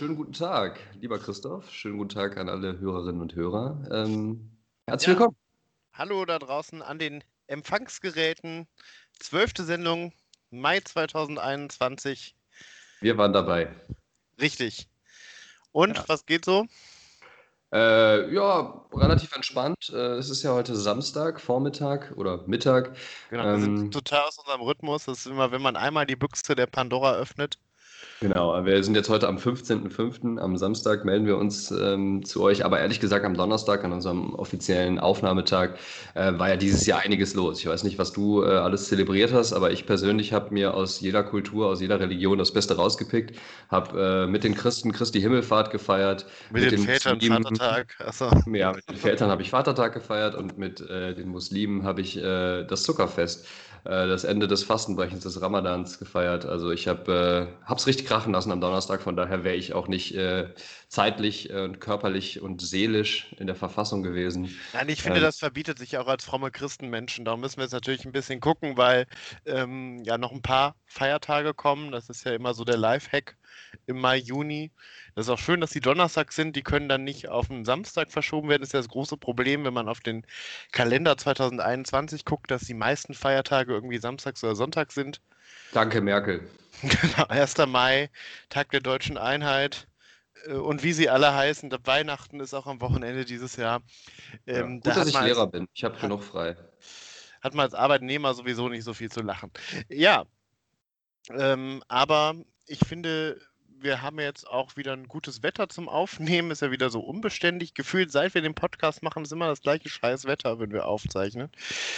schönen guten Tag, lieber Christoph. Schönen guten Tag an alle Hörerinnen und Hörer. Ähm, herzlich Ja. willkommen. Hallo da draußen an den Empfangsgeräten. Zwölfte Sendung, Mai 2021. Wir waren dabei. Richtig. Und Ja. was geht so? Äh, ja, relativ entspannt. Äh, es ist ja heute Samstag, Vormittag oder Mittag. Genau, wir Ähm, sind total aus unserem Rhythmus. Das ist immer, wenn man einmal die Büchse der Pandora öffnet. Genau, wir sind jetzt heute am 15.05. Am Samstag melden wir uns ähm, zu euch, aber ehrlich gesagt am Donnerstag, an unserem offiziellen Aufnahmetag, äh, war ja dieses Jahr einiges los. Ich weiß nicht, was du äh, alles zelebriert hast, aber ich persönlich habe mir aus jeder Kultur, aus jeder Religion das Beste rausgepickt, habe äh, mit den Christen Christi Himmelfahrt gefeiert, Mit, den, Vätern Muslimen- Vatertag. Achso. Ja, mit den Vätern habe ich Vatertag gefeiert und mit äh, den Muslimen habe ich äh, das Zuckerfest, äh, das Ende des Fastenbrechens des Ramadans gefeiert. Also ich habe äh, hab's richtig krachen lassen am Donnerstag, von daher wäre ich auch nicht äh, zeitlich äh, und körperlich und seelisch in der Verfassung gewesen. Nein, ich finde, Ähm. das verbietet sich auch als fromme Christenmenschen. Darum müssen wir jetzt natürlich ein bisschen gucken, weil ähm, ja noch ein paar Feiertage kommen. Das ist ja immer so der Lifehack im Mai, Juni. Das ist auch schön, dass die Donnerstag sind. Die können dann nicht auf den Samstag verschoben werden. Das ist ja das große Problem, wenn man auf den Kalender 2021 guckt, dass die meisten Feiertage irgendwie samstags oder sonntags sind. Danke, Merkel. Genau, 1. Mai, Tag der deutschen Einheit. äh, Und wie sie alle heißen, Weihnachten ist auch am Wochenende dieses Jahr. Ja, Ähm, gut, da dass ich man als- Lehrer bin. Ich habe genug frei. hat man als Arbeitnehmer sowieso nicht so viel zu lachen. Ja, ähm, aber ich finde, wir haben jetzt auch wieder ein gutes Wetter zum Aufnehmen. Ist ja wieder so unbeständig. Gefühlt, seit wir den Podcast machen, ist immer das gleiche scheiß Wetter, wenn wir aufzeichnen.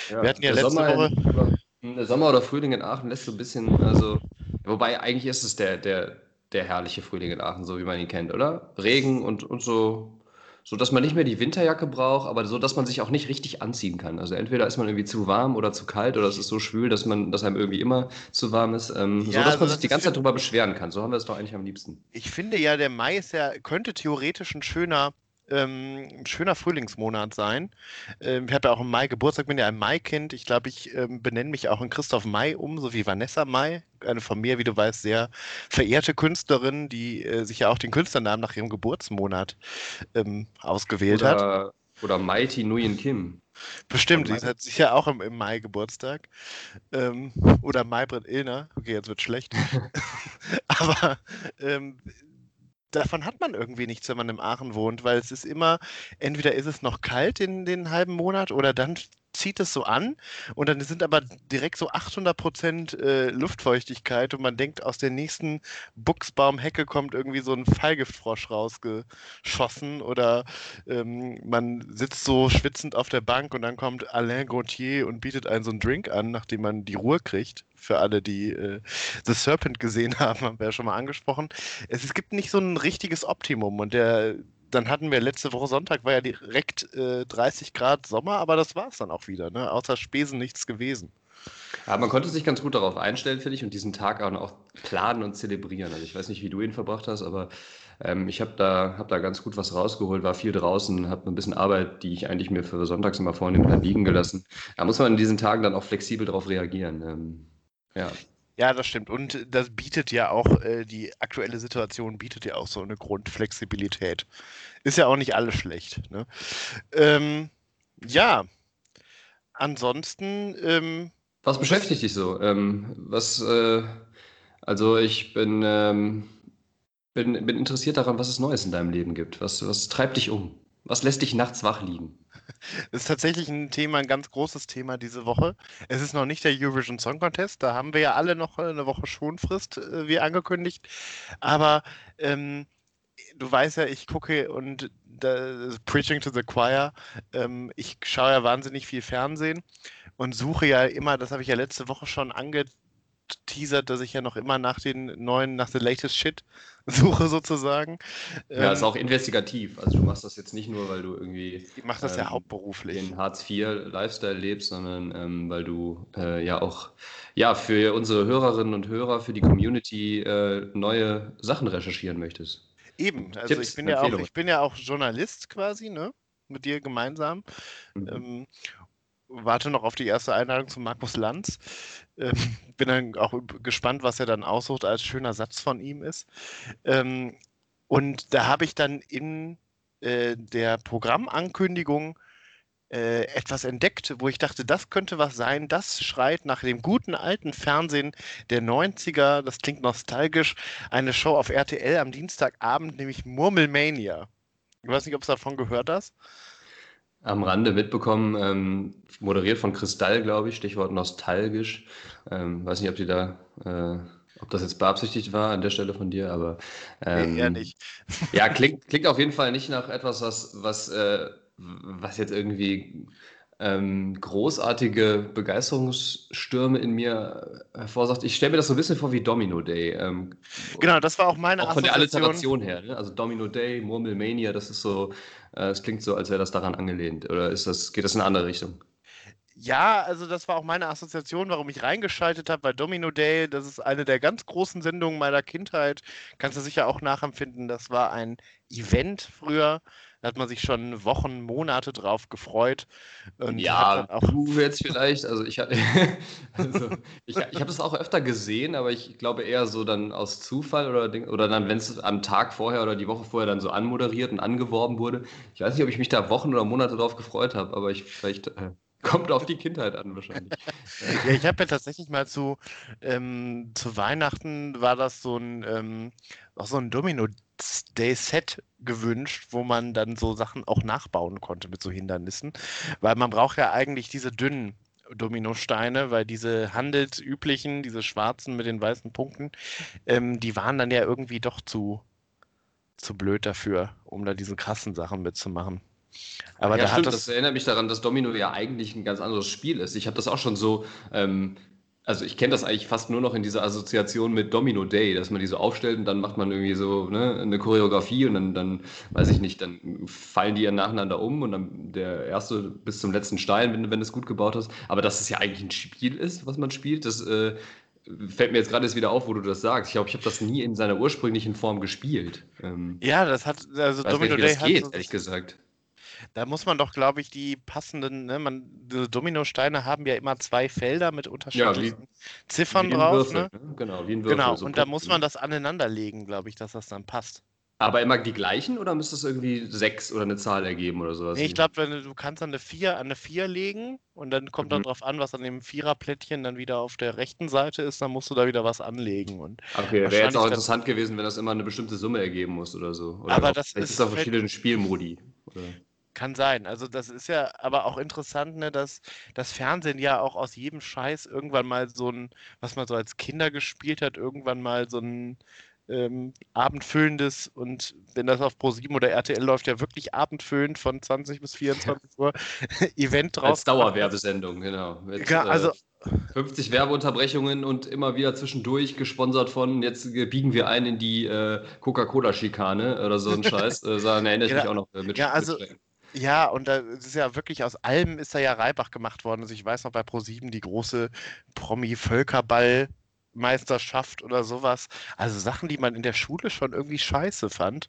Wir hatten ja der letzte Sommer Woche- In, oder- der Sommer oder Frühling in Aachen lässt so ein bisschen, also, wobei eigentlich ist es der, der, der herrliche Frühling in Aachen, so wie man ihn kennt, oder? Regen und, und so, so dass man nicht mehr die Winterjacke braucht, aber so, dass man sich auch nicht richtig anziehen kann. Also entweder ist man irgendwie zu warm oder zu kalt oder es ist so schwül, dass man, dass einem irgendwie immer zu warm ist, ähm, so Ja, dass also man das sich die ist ganze Zeit drüber beschweren kann. So haben wir es doch eigentlich am liebsten. Ich finde ja, der Mai ist ja, könnte theoretisch ein schöner, ähm, ein schöner Frühlingsmonat sein. Ähm, ich habe ja auch im Mai Geburtstag, bin ja ein Mai-Kind. Ich glaube, ich ähm, benenne mich auch in Christoph May um, so wie Vanessa May. Eine von mir, wie du weißt, sehr verehrte Künstlerin, die äh, sich ja auch den Künstlernamen nach ihrem Geburtsmonat ähm, ausgewählt hat. Oder, oder Mighty Nguyen Kim. Bestimmt, Mai. die hat sicher auch im, im Mai Geburtstag. Ähm, oder Maybrit Illner. Okay, jetzt wird schlecht. Aber ähm, davon hat man irgendwie nichts, wenn man im Aachen wohnt, weil es ist immer, entweder ist es noch kalt in den halben Monat oder dann zieht es so an und dann sind aber direkt so 800 Prozent äh, Luftfeuchtigkeit und man denkt, aus der nächsten Buchsbaumhecke kommt irgendwie so ein Fallgiftfrosch rausgeschossen oder ähm, man sitzt so schwitzend auf der Bank und dann kommt Alain Gauthier und bietet einen so einen Drink an, nachdem man die Ruhe kriegt. Für alle, die äh, The Serpent gesehen haben, haben wir ja schon mal angesprochen. Es, es gibt nicht so ein richtiges Optimum und der, dann hatten wir letzte Woche Sonntag, war ja direkt äh, 30 Grad Sommer, aber das war es dann auch wieder. Ne? Außer Spesen nichts gewesen. Ja, man konnte sich ganz gut darauf einstellen, finde ich, und diesen Tag auch, planen und zelebrieren. Also ich weiß nicht, wie du ihn verbracht hast, aber ähm, ich habe da, hab da ganz gut was rausgeholt, war viel draußen, habe ein bisschen Arbeit, die ich eigentlich mir für sonntags immer vornehme, liegen gelassen. Da muss man in diesen Tagen dann auch flexibel darauf reagieren. Ähm, ja. Ja, das stimmt. Und das bietet ja auch, äh, die aktuelle Situation bietet ja auch so eine Grundflexibilität. Ist ja auch nicht alles schlecht. Ne? Ähm, ja, ansonsten, ähm, Was beschäftigt dich so? Ähm, was, äh, also ich bin, ähm, bin, bin interessiert daran, was es Neues in deinem Leben gibt. Was, was treibt dich um? Was lässt dich nachts wach liegen? ist tatsächlich ein Thema, ein ganz großes Thema diese Woche. Es ist noch nicht der Eurovision Song Contest, da haben wir ja alle noch eine Woche Schonfrist, äh, wie angekündigt. Aber ähm, du weißt ja, ich gucke und da, Preaching to the Choir, ähm, ich schaue ja wahnsinnig viel Fernsehen und suche ja immer, das habe ich ja letzte Woche schon angeteasert, dass ich ja noch immer nach den neuen, nach the latest shit suche sozusagen. Ja, ist Ähm, auch investigativ. Also du machst das jetzt nicht nur, weil du irgendwie ich mache das ja ähm, hauptberuflich. den Hartz-IV-Lifestyle lebst, sondern ähm, weil du äh, ja auch ja, für unsere Hörerinnen und Hörer, für die Community äh, neue Sachen recherchieren möchtest. Eben, also Tipps, ich bin ja auch, ich bin ja auch Journalist quasi, ne? Mit dir gemeinsam. Mhm. Ähm, warte noch auf die erste Einladung zu Markus Lanz. Ähm, bin dann auch gespannt, was er dann aussucht als schöner Satz von ihm ist. Ähm, Und da habe ich dann in äh, der Programmankündigung äh, etwas entdeckt, wo ich dachte, das könnte was sein. Das schreit nach dem guten alten Fernsehen der 90er. Das klingt nostalgisch. Eine Show auf RTL am Dienstagabend, nämlich Murmelmania. Ich weiß nicht, ob du davon gehört hast. Am Rande mitbekommen, ähm, moderiert von Kristall, glaube ich, Stichwort nostalgisch. Ähm, weiß nicht, ob die da, äh, ob das jetzt beabsichtigt war an der Stelle von dir, aber ähm, nee, eher nicht. ja, klingt, klingt auf jeden Fall nicht nach etwas, was, was äh, was jetzt irgendwie ähm, großartige Begeisterungsstürme in mir hervorsagt. Ich stelle mir das so ein bisschen vor wie Domino Day. Ähm, genau, das war auch meine auch von der Alliteration her. Ne? Also Domino Day, Murmelmania, das ist so, äh, es klingt so, als wäre das daran angelehnt. Oder ist das, geht das in eine andere Richtung? Ja, also das war auch meine Assoziation, warum ich reingeschaltet habe bei Domino Day. Das ist eine der ganz großen Sendungen meiner Kindheit. Kannst du sicher auch nachempfinden. Das war ein Event früher. Da hat man sich schon Wochen, Monate drauf gefreut. ja, auch du jetzt vielleicht. Also ich, also ich, ich habe das auch öfter gesehen, aber ich glaube eher so dann aus Zufall oder, oder dann, wenn es am Tag vorher oder die Woche vorher dann so anmoderiert und angeworben wurde. Ich weiß nicht, ob ich mich da Wochen oder Monate drauf gefreut habe, aber ich vielleicht. Äh, Kommt auf die Kindheit an wahrscheinlich. ja, ich habe ja tatsächlich mal zu, ähm, zu Weihnachten war das so ein, ähm, auch so ein Domino Day Set gewünscht, wo man dann so Sachen auch nachbauen konnte mit so Hindernissen. Weil man braucht ja eigentlich diese dünnen Dominosteine, weil diese handelsüblichen, diese schwarzen mit den weißen Punkten, ähm, die waren dann ja irgendwie doch zu, zu blöd dafür, um da diese krassen Sachen mitzumachen. Aber ja, da stimmt, das, das, erinnert mich daran, dass Domino ja eigentlich ein ganz anderes Spiel ist. Ich habe das auch schon so, ähm, also ich kenne das eigentlich fast nur noch in dieser Assoziation mit Domino Day, dass man die so aufstellt und dann macht man irgendwie so ne, eine Choreografie und dann, dann, weiß ich nicht, dann fallen die ja nacheinander um und dann der erste bis zum letzten Stein, wenn, wenn du es gut gebaut hast. Aber dass es ja eigentlich ein Spiel ist, was man spielt, das äh, fällt mir jetzt gerade wieder auf, wo du das sagst. Ich glaube, ich habe das nie in seiner ursprünglichen Form gespielt. Ähm, ja, das hat, also Domino nicht, Day das geht, ehrlich gesagt. Da muss man doch, glaube ich, die passenden, ne, man, diese Dominosteine haben ja immer zwei Felder mit unterschiedlichen ja, wie, Ziffern wie drauf. Würfel, ne? ne? Genau, wie ein Würfel. Genau, so und da muss man das aneinanderlegen, glaube ich, dass das dann passt. Aber immer die gleichen oder müsste es irgendwie sechs oder eine Zahl ergeben oder sowas? Nee, ich glaube, du, du kannst dann eine vier an eine vier legen und dann kommt mhm. dann drauf an, was an dem Viererplättchen dann wieder auf der rechten Seite ist, dann musst du da wieder was anlegen. Und okay, wäre jetzt auch interessant gewesen, wenn das immer eine bestimmte Summe ergeben muss oder so. Oder aber das ist, ist auf verschiedenen Spielmodi. Oder? Kann sein. Also das ist ja aber auch interessant, ne, dass das Fernsehen ja auch aus jedem Scheiß irgendwann mal so ein, was man so als Kinder gespielt hat, irgendwann mal so ein ähm, abendfüllendes und wenn das auf Pro7 oder RTL läuft, ja wirklich abendfüllend von 20 bis 24 Uhr Event drauf. Als Dauerwerbesendung, genau. Mit, ja, also äh, 50 Werbeunterbrechungen und immer wieder zwischendurch gesponsert von, jetzt biegen wir ein in die äh, Coca-Cola-Schikane oder so ein Scheiß. äh, daran erinnere ich ja, mich auch noch äh, mit. Ja, also mit ja, und da ist ja wirklich aus allem ist da ja Reibach gemacht worden. Also ich weiß noch bei Pro7 die große Promi-Völkerball Meisterschaft oder sowas. Also Sachen, die man in der Schule schon irgendwie scheiße fand.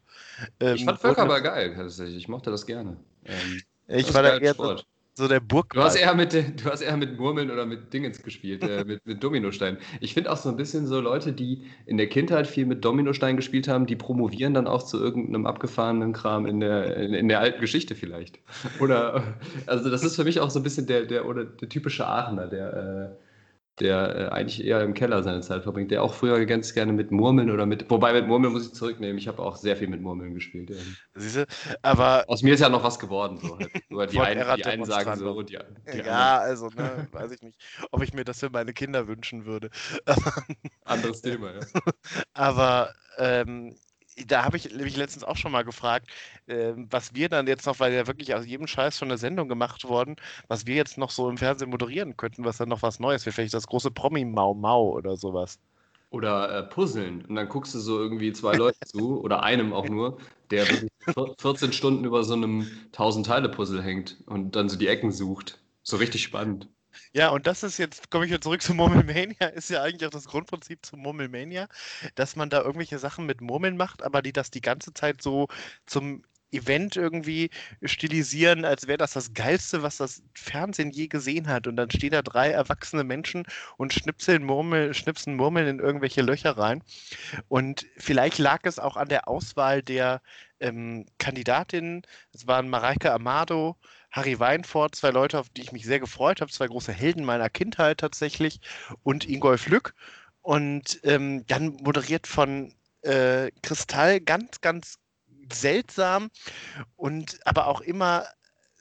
Ähm, ich fand Völkerball geil, tatsächlich. Ich mochte das gerne. Ähm, ich war da eher Sport so der Burg. Du hast eher mit, du hast eher mit Murmeln oder mit Dingens gespielt, äh, mit, mit Dominosteinen. Ich finde auch so ein bisschen so Leute, die in der Kindheit viel mit Dominosteinen gespielt haben, die promovieren dann auch zu irgendeinem abgefahrenen Kram in der, in, in der alten Geschichte vielleicht. Oder, also das ist für mich auch so ein bisschen der, der, oder der typische Aachener, der, äh, der äh, eigentlich eher im Keller seine Zeit verbringt, der auch früher ganz gerne mit Murmeln oder mit, wobei mit Murmeln muss ich zurücknehmen, ich habe auch sehr viel mit Murmeln gespielt. Ja. Siehste, aber. Aus mir ist ja noch was geworden, so halt. Nur die, einen, die einen sagen so und die, die Ja, also, ne, weiß ich nicht, ob ich mir das für meine Kinder wünschen würde. Anderes Thema, ja. Aber ähm, da habe ich mich letztens auch schon mal gefragt, äh, was wir dann jetzt noch, weil ja wirklich aus jedem Scheiß schon eine Sendung gemacht worden, was wir jetzt noch so im Fernsehen moderieren könnten, was dann noch was Neues wäre. Vielleicht das große Promi-Mau-Mau oder sowas. Oder äh, Puzzeln. Und dann guckst du so irgendwie zwei Leute zu, oder einem auch nur, der 14 Stunden über so einem 1000-Teile-Puzzle hängt und dann so die Ecken sucht. So richtig spannend. Ja, und das ist jetzt, komme ich jetzt zurück zu Murmelmania, ist ja eigentlich auch das Grundprinzip zu Murmelmania, dass man da irgendwelche Sachen mit Murmeln macht, aber die das die ganze Zeit so zum Event irgendwie stilisieren, als wäre das das Geilste, was das Fernsehen je gesehen hat. Und dann stehen da drei erwachsene Menschen und schnipseln Murmel, schnipsen Murmeln in irgendwelche Löcher rein. Und vielleicht lag es auch an der Auswahl der ähm, Kandidatinnen. Es waren Mareike Amado, Harry Weinfurt, zwei Leute, auf die ich mich sehr gefreut habe, zwei große Helden meiner Kindheit tatsächlich, und Ingolf Lück. Und ähm, dann moderiert von äh, Kristall ganz, ganz seltsam und aber auch immer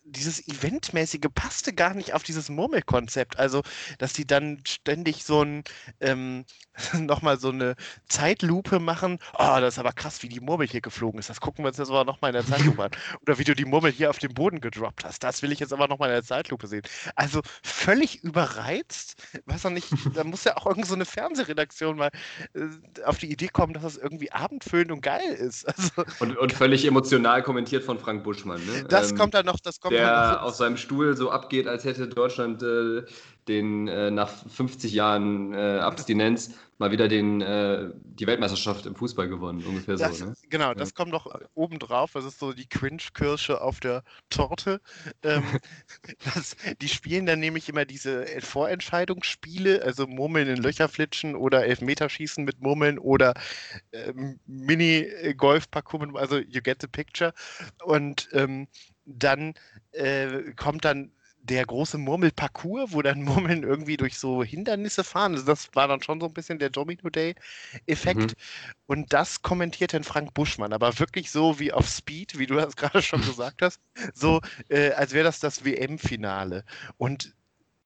dieses Eventmäßige passte gar nicht auf dieses Murmelkonzept. Also, dass die dann ständig so ein, ähm, nochmal so eine Zeitlupe machen. Oh, das ist aber krass, wie die Murmel hier geflogen ist. Das gucken wir uns jetzt aber nochmal in der Zeitlupe an. Oder wie du die Murmel hier auf den Boden gedroppt hast. Das will ich jetzt aber nochmal in der Zeitlupe sehen. Also völlig überreizt. Weiß noch nicht, da muss ja auch irgend so eine Fernsehredaktion mal äh, auf die Idee kommen, dass das irgendwie abendfüllend und geil ist. Also, und, und völlig emotional kommentiert von Frank Buschmann. Ne? Das ähm, kommt dann noch, das kommt der auf seinem Stuhl so abgeht, als hätte Deutschland äh, den äh, nach 50 Jahren äh, Abstinenz mal wieder den, äh, die Weltmeisterschaft im Fußball gewonnen, ungefähr das, so. Ne? Genau, ja. das kommt noch obendrauf. Das ist so die Cringe-Kirsche auf der Torte. Ähm, das, die spielen dann nämlich immer diese Vorentscheidungsspiele, also Murmeln in Löcher flitschen oder Elfmeterschießen mit Murmeln oder ähm, Mini-Golf-Parcours, also you get the picture. Und ähm, dann äh, kommt dann der große Murmelparcours, wo dann Murmeln irgendwie durch so Hindernisse fahren. Also das war dann schon so ein bisschen der Domino Day-Effekt. Mhm. Und das kommentiert dann Frank Buschmann, aber wirklich so wie auf Speed, wie du das gerade schon gesagt hast, so äh, als wäre das das WM-Finale. Und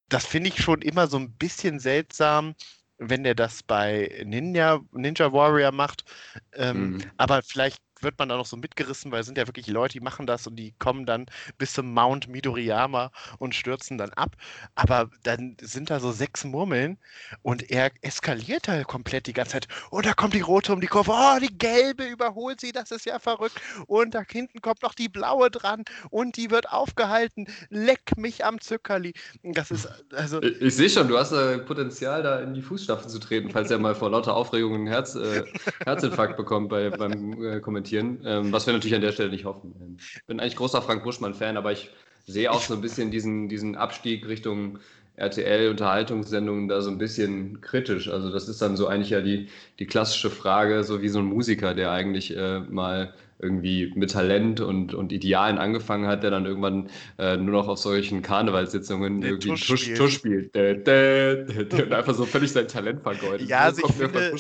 das finde ich schon immer so ein bisschen seltsam, wenn der das bei Ninja, Ninja Warrior macht. Ähm, mhm. Aber vielleicht wird man da noch so mitgerissen, weil es sind ja wirklich Leute, die machen das und die kommen dann bis zum Mount Midoriyama und stürzen dann ab. Aber dann sind da so sechs Murmeln und er eskaliert da komplett die ganze Zeit. Und da kommt die rote um die Kurve. Oh, die gelbe überholt sie, das ist ja verrückt. Und da hinten kommt noch die blaue dran und die wird aufgehalten. Leck mich am Zückerli. Das ist also. Ich, ich sehe schon, du hast äh, Potenzial, da in die Fußstapfen zu treten, falls er mal vor lauter Aufregung einen Herz, äh, Herzinfarkt bekommt bei, beim äh, Kommentieren kommentieren, ähm, was wir natürlich an der Stelle nicht hoffen. Ähm, ich bin eigentlich großer Frank Buschmann-Fan, aber ich sehe auch so ein bisschen diesen, diesen Abstieg Richtung RTL-Unterhaltungssendungen da so ein bisschen kritisch. Also das ist dann so eigentlich ja die, die klassische Frage, so wie so ein Musiker, der eigentlich äh, mal irgendwie mit Talent und, und Idealen angefangen hat, der dann irgendwann äh, nur noch auf solchen Karnevalssitzungen der irgendwie Tusch, Tusch, Tusch spielt. Dä, dä, dä, und einfach so völlig sein Talent vergeudet. Ja, also ich finde,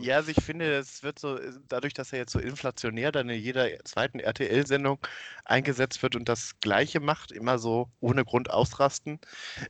ja, also ich finde, es wird so, dadurch, dass er jetzt so inflationär dann in jeder zweiten RTL-Sendung eingesetzt wird und das Gleiche macht, immer so ohne Grund ausrasten,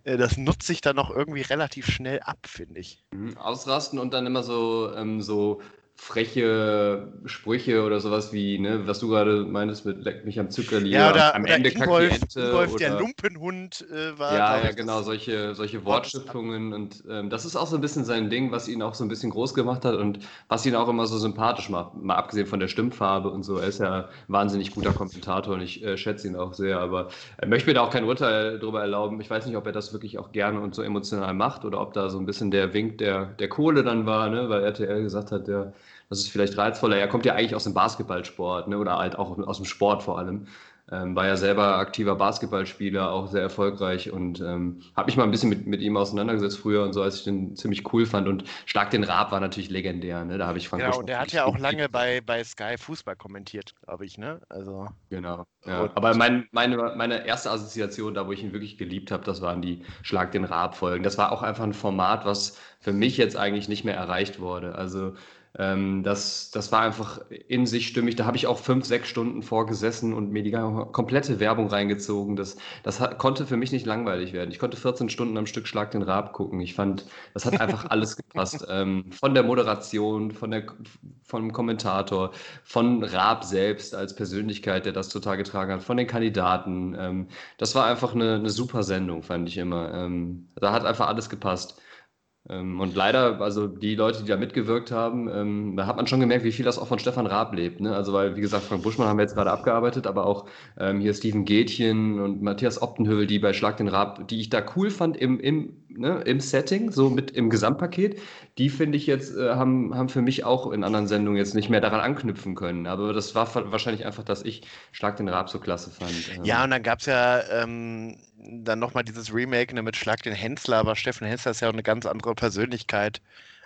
äh, das nutzt sich dann auch irgendwie relativ schnell ab, finde ich. Mhm, ausrasten und dann immer so, ähm, so freche Sprüche oder sowas wie, ne, was du gerade meintest mit Leck mich am Zuckerli. Ja, oder, am oder Ende Ingolf, Ente, Ingolf oder, der Lumpenhund äh, war. Ja, ja, genau, solche, solche Wortschöpfungen und ähm, das ist auch so ein bisschen sein Ding, was ihn auch so ein bisschen groß gemacht hat und was ihn auch immer so sympathisch macht, mal abgesehen von der Stimmfarbe und so. Er ist ja ein wahnsinnig guter Kommentator und ich äh, schätze ihn auch sehr, aber er möchte mir da auch kein Urteil darüber erlauben. Ich weiß nicht, ob er das wirklich auch gerne und so emotional macht oder ob da so ein bisschen der Wink der, der Kohle dann war, ne, weil RTL gesagt hat, der das ist vielleicht reizvoller. Er kommt ja eigentlich aus dem Basketballsport ne? oder halt auch aus dem Sport vor allem. Ähm, war ja selber aktiver Basketballspieler, auch sehr erfolgreich und ähm, habe mich mal ein bisschen mit, mit ihm auseinandergesetzt früher und so, als ich den ziemlich cool fand. Und Schlag den Raab war natürlich legendär, ne? Da habe ich Frank Genau, und der hat ja auch lange bei, bei Sky Fußball kommentiert, glaube ich, ne? Also. Genau. Ja. Aber mein, meine, meine erste Assoziation, da wo ich ihn wirklich geliebt habe, das waren die Schlag den Raab-Folgen. Das war auch einfach ein Format, was für mich jetzt eigentlich nicht mehr erreicht wurde. Also ähm, das, das war einfach in sich stimmig. Da habe ich auch fünf, sechs Stunden vorgesessen und mir die komplette Werbung reingezogen. Das, das hat, konnte für mich nicht langweilig werden. Ich konnte 14 Stunden am Stück Schlag den Rab gucken. Ich fand, das hat einfach alles gepasst. Ähm, von der Moderation, von der, vom Kommentator, von Raab selbst als Persönlichkeit, der das total getragen hat, von den Kandidaten. Ähm, das war einfach eine, eine super Sendung, fand ich immer. Ähm, da hat einfach alles gepasst. Ähm, und leider, also die Leute, die da mitgewirkt haben, ähm, da hat man schon gemerkt, wie viel das auch von Stefan Raab lebt. Ne? Also, weil, wie gesagt, Frank Buschmann haben wir jetzt gerade abgearbeitet, aber auch ähm, hier Steven Gätchen und Matthias Optenhövel, die bei Schlag den Raab, die ich da cool fand im, im, ne, im Setting, so mit im Gesamtpaket, die finde ich jetzt, äh, haben, haben für mich auch in anderen Sendungen jetzt nicht mehr daran anknüpfen können. Aber das war wahrscheinlich einfach, dass ich Schlag den Raab so klasse fand. Ja, und dann gab es ja ähm, dann nochmal dieses Remake ne, mit Schlag den Hensler, aber Stefan Hensler ist ja auch eine ganz andere Persönlichkeit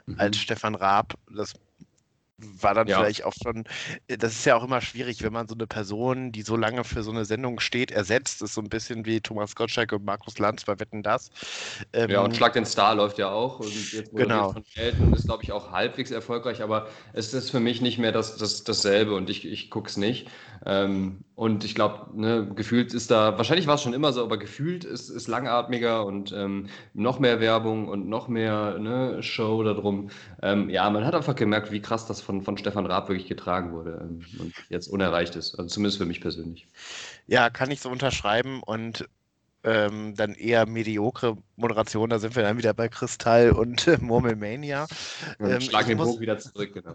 mhm. als Stefan Raab. Das war dann ja. vielleicht auch schon, äh, das ist ja auch immer schwierig, wenn man so eine Person, die so lange für so eine Sendung steht, ersetzt. Das ist so ein bisschen wie Thomas Gottschalk und Markus Lanz bei Wetten Das. Ähm, ja, und Schlag den Star läuft ja auch. Und jetzt genau. von Elton ist, glaube ich, auch halbwegs erfolgreich, aber es ist für mich nicht mehr das, das, dasselbe und ich, ich gucke es nicht. Ähm, und ich glaube, ne, gefühlt ist da, wahrscheinlich war es schon immer so, aber gefühlt ist es langatmiger und ähm, noch mehr Werbung und noch mehr ne, Show darum. Ähm, ja, man hat einfach gemerkt, wie krass das von, von Stefan Raab wirklich getragen wurde ähm, und jetzt unerreicht ist. Also zumindest für mich persönlich. Ja, kann ich so unterschreiben und ähm, dann eher mediokre Moderation, da sind wir dann wieder bei Kristall und äh, Murmelmania. Ähm, schlagen den Bogen wieder zurück, genau.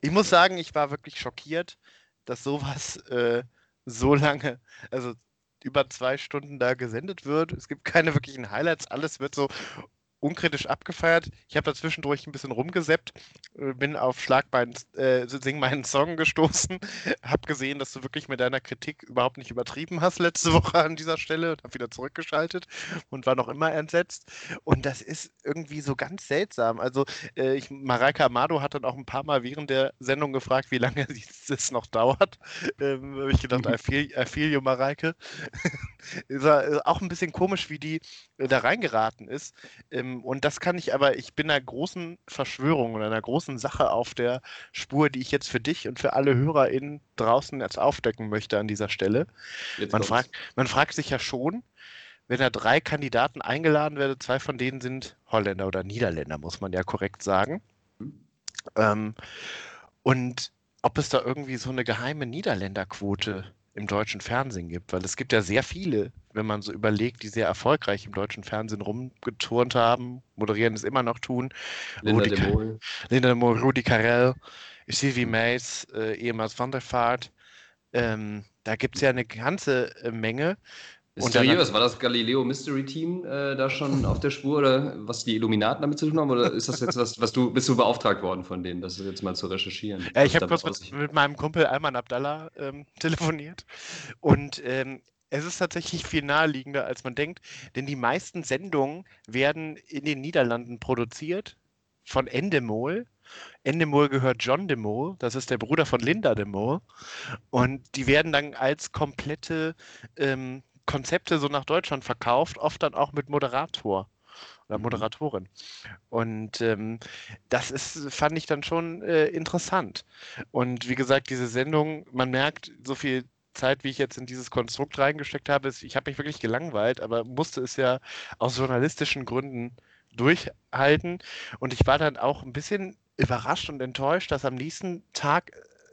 Ich muss sagen, ich war wirklich schockiert, dass sowas äh, so lange, also über zwei Stunden da gesendet wird. Es gibt keine wirklichen Highlights, alles wird so unkritisch abgefeiert. Ich habe da zwischendurch ein bisschen rumgeseppt, äh, bin auf Schlag meinen, äh, Sing meinen Song gestoßen, habe gesehen, dass du wirklich mit deiner Kritik überhaupt nicht übertrieben hast letzte Woche an dieser Stelle und habe wieder zurückgeschaltet und war noch immer entsetzt. Und das ist irgendwie so ganz seltsam. Also äh, ich, Mareike Amado hat dann auch ein paar Mal während der Sendung gefragt, wie lange es noch dauert. Ähm, habe ich gedacht, I feel, I feel you, Mareike. ist äh, auch ein bisschen komisch, wie die äh, da reingeraten ist. Ähm, ähm, und das kann ich aber, ich bin einer großen Verschwörung oder einer großen Sache auf der Spur, die ich jetzt für dich und für alle HörerInnen draußen jetzt aufdecken möchte an dieser Stelle. Man fragt, man fragt sich ja schon, wenn da drei Kandidaten eingeladen werden, zwei von denen sind Holländer oder Niederländer, muss man ja korrekt sagen. Mhm. Ähm, und ob es da irgendwie so eine geheime Niederländerquote im deutschen Fernsehen gibt, weil es gibt ja sehr viele, wenn man so überlegt, die sehr erfolgreich im deutschen Fernsehen rumgeturnt haben, moderieren es immer noch tun. Linda Rudi de Mol. Linda de Mol, Rudi Carell, Sylvie Mays, äh, ehemals Van der Vaart. Ähm, da gibt es ja eine ganze äh, Menge. Mysteriös, war das Galileo Mystery Team äh, da schon auf der Spur oder was die Illuminaten damit zu tun haben? Oder ist das jetzt was, was du, bist du beauftragt worden von denen, das jetzt mal zu recherchieren? Ja, ich habe kurz mit, mit, meinem Kumpel Alman Abdallah ähm, telefoniert und ähm, es ist tatsächlich viel naheliegender, als man denkt, denn die meisten Sendungen werden in den Niederlanden produziert von Endemol. Endemol gehört John de Mol, das ist der Bruder von Linda de Mol. Und die werden dann als komplette ähm, Konzepte so nach Deutschland verkauft, oft dann auch mit Moderator oder mhm. Moderatorin. Und ähm, das ist, fand ich dann schon äh, interessant. Und wie gesagt, diese Sendung, man merkt, so viel Zeit, wie ich jetzt in dieses Konstrukt reingesteckt habe, ist, ich habe mich wirklich gelangweilt, aber musste es ja aus journalistischen Gründen durchhalten. Und ich war dann auch ein bisschen überrascht und enttäuscht, dass am nächsten Tag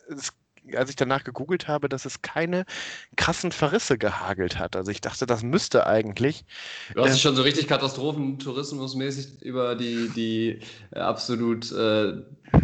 es als ich danach gegoogelt habe, dass es keine krassen Verrisse gehagelt hat. Also ich dachte, das müsste eigentlich. Du hast dich äh, schon so richtig katastrophentourismusmäßig über die, die äh, absolut äh,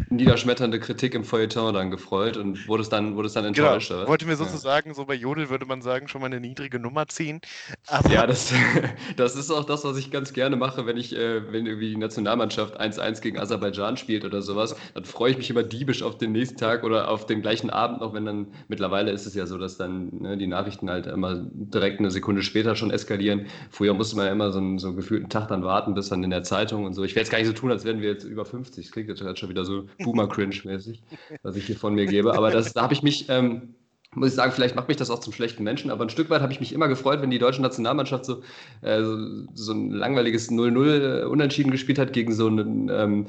niederschmetternde Kritik im Feuilleton dann gefreut und wurde es dann, wurde es dann genau. enttäuscht. Genau. Wollte mir sozusagen, ja. so bei Jodel würde man sagen, schon mal eine niedrige Nummer ziehen. Aber ja, das, das ist auch das, was ich ganz gerne mache, wenn ich, äh, wenn irgendwie die Nationalmannschaft 1-1 gegen Aserbaidschan spielt oder sowas, dann freue ich mich immer diebisch auf den nächsten Tag oder auf den gleichen Abend noch, wenn dann, mittlerweile ist es ja so, dass dann ne, die Nachrichten halt immer direkt eine Sekunde später schon eskalieren. Früher musste man ja immer so einen, so gefühlten Tag dann warten, bis dann in der Zeitung und so. Ich werde jetzt gar nicht so tun, als wären wir jetzt über 50. Das klingt jetzt schon wieder so Boomer-Cringe-mäßig, was ich hier von mir gebe. Aber das, da habe ich mich, ähm, muss ich sagen, vielleicht macht mich das auch zum schlechten Menschen, aber ein Stück weit habe ich mich immer gefreut, wenn die deutsche Nationalmannschaft so, äh, so, so, ein langweiliges 0-0 äh, unentschieden gespielt hat gegen so einen ähm,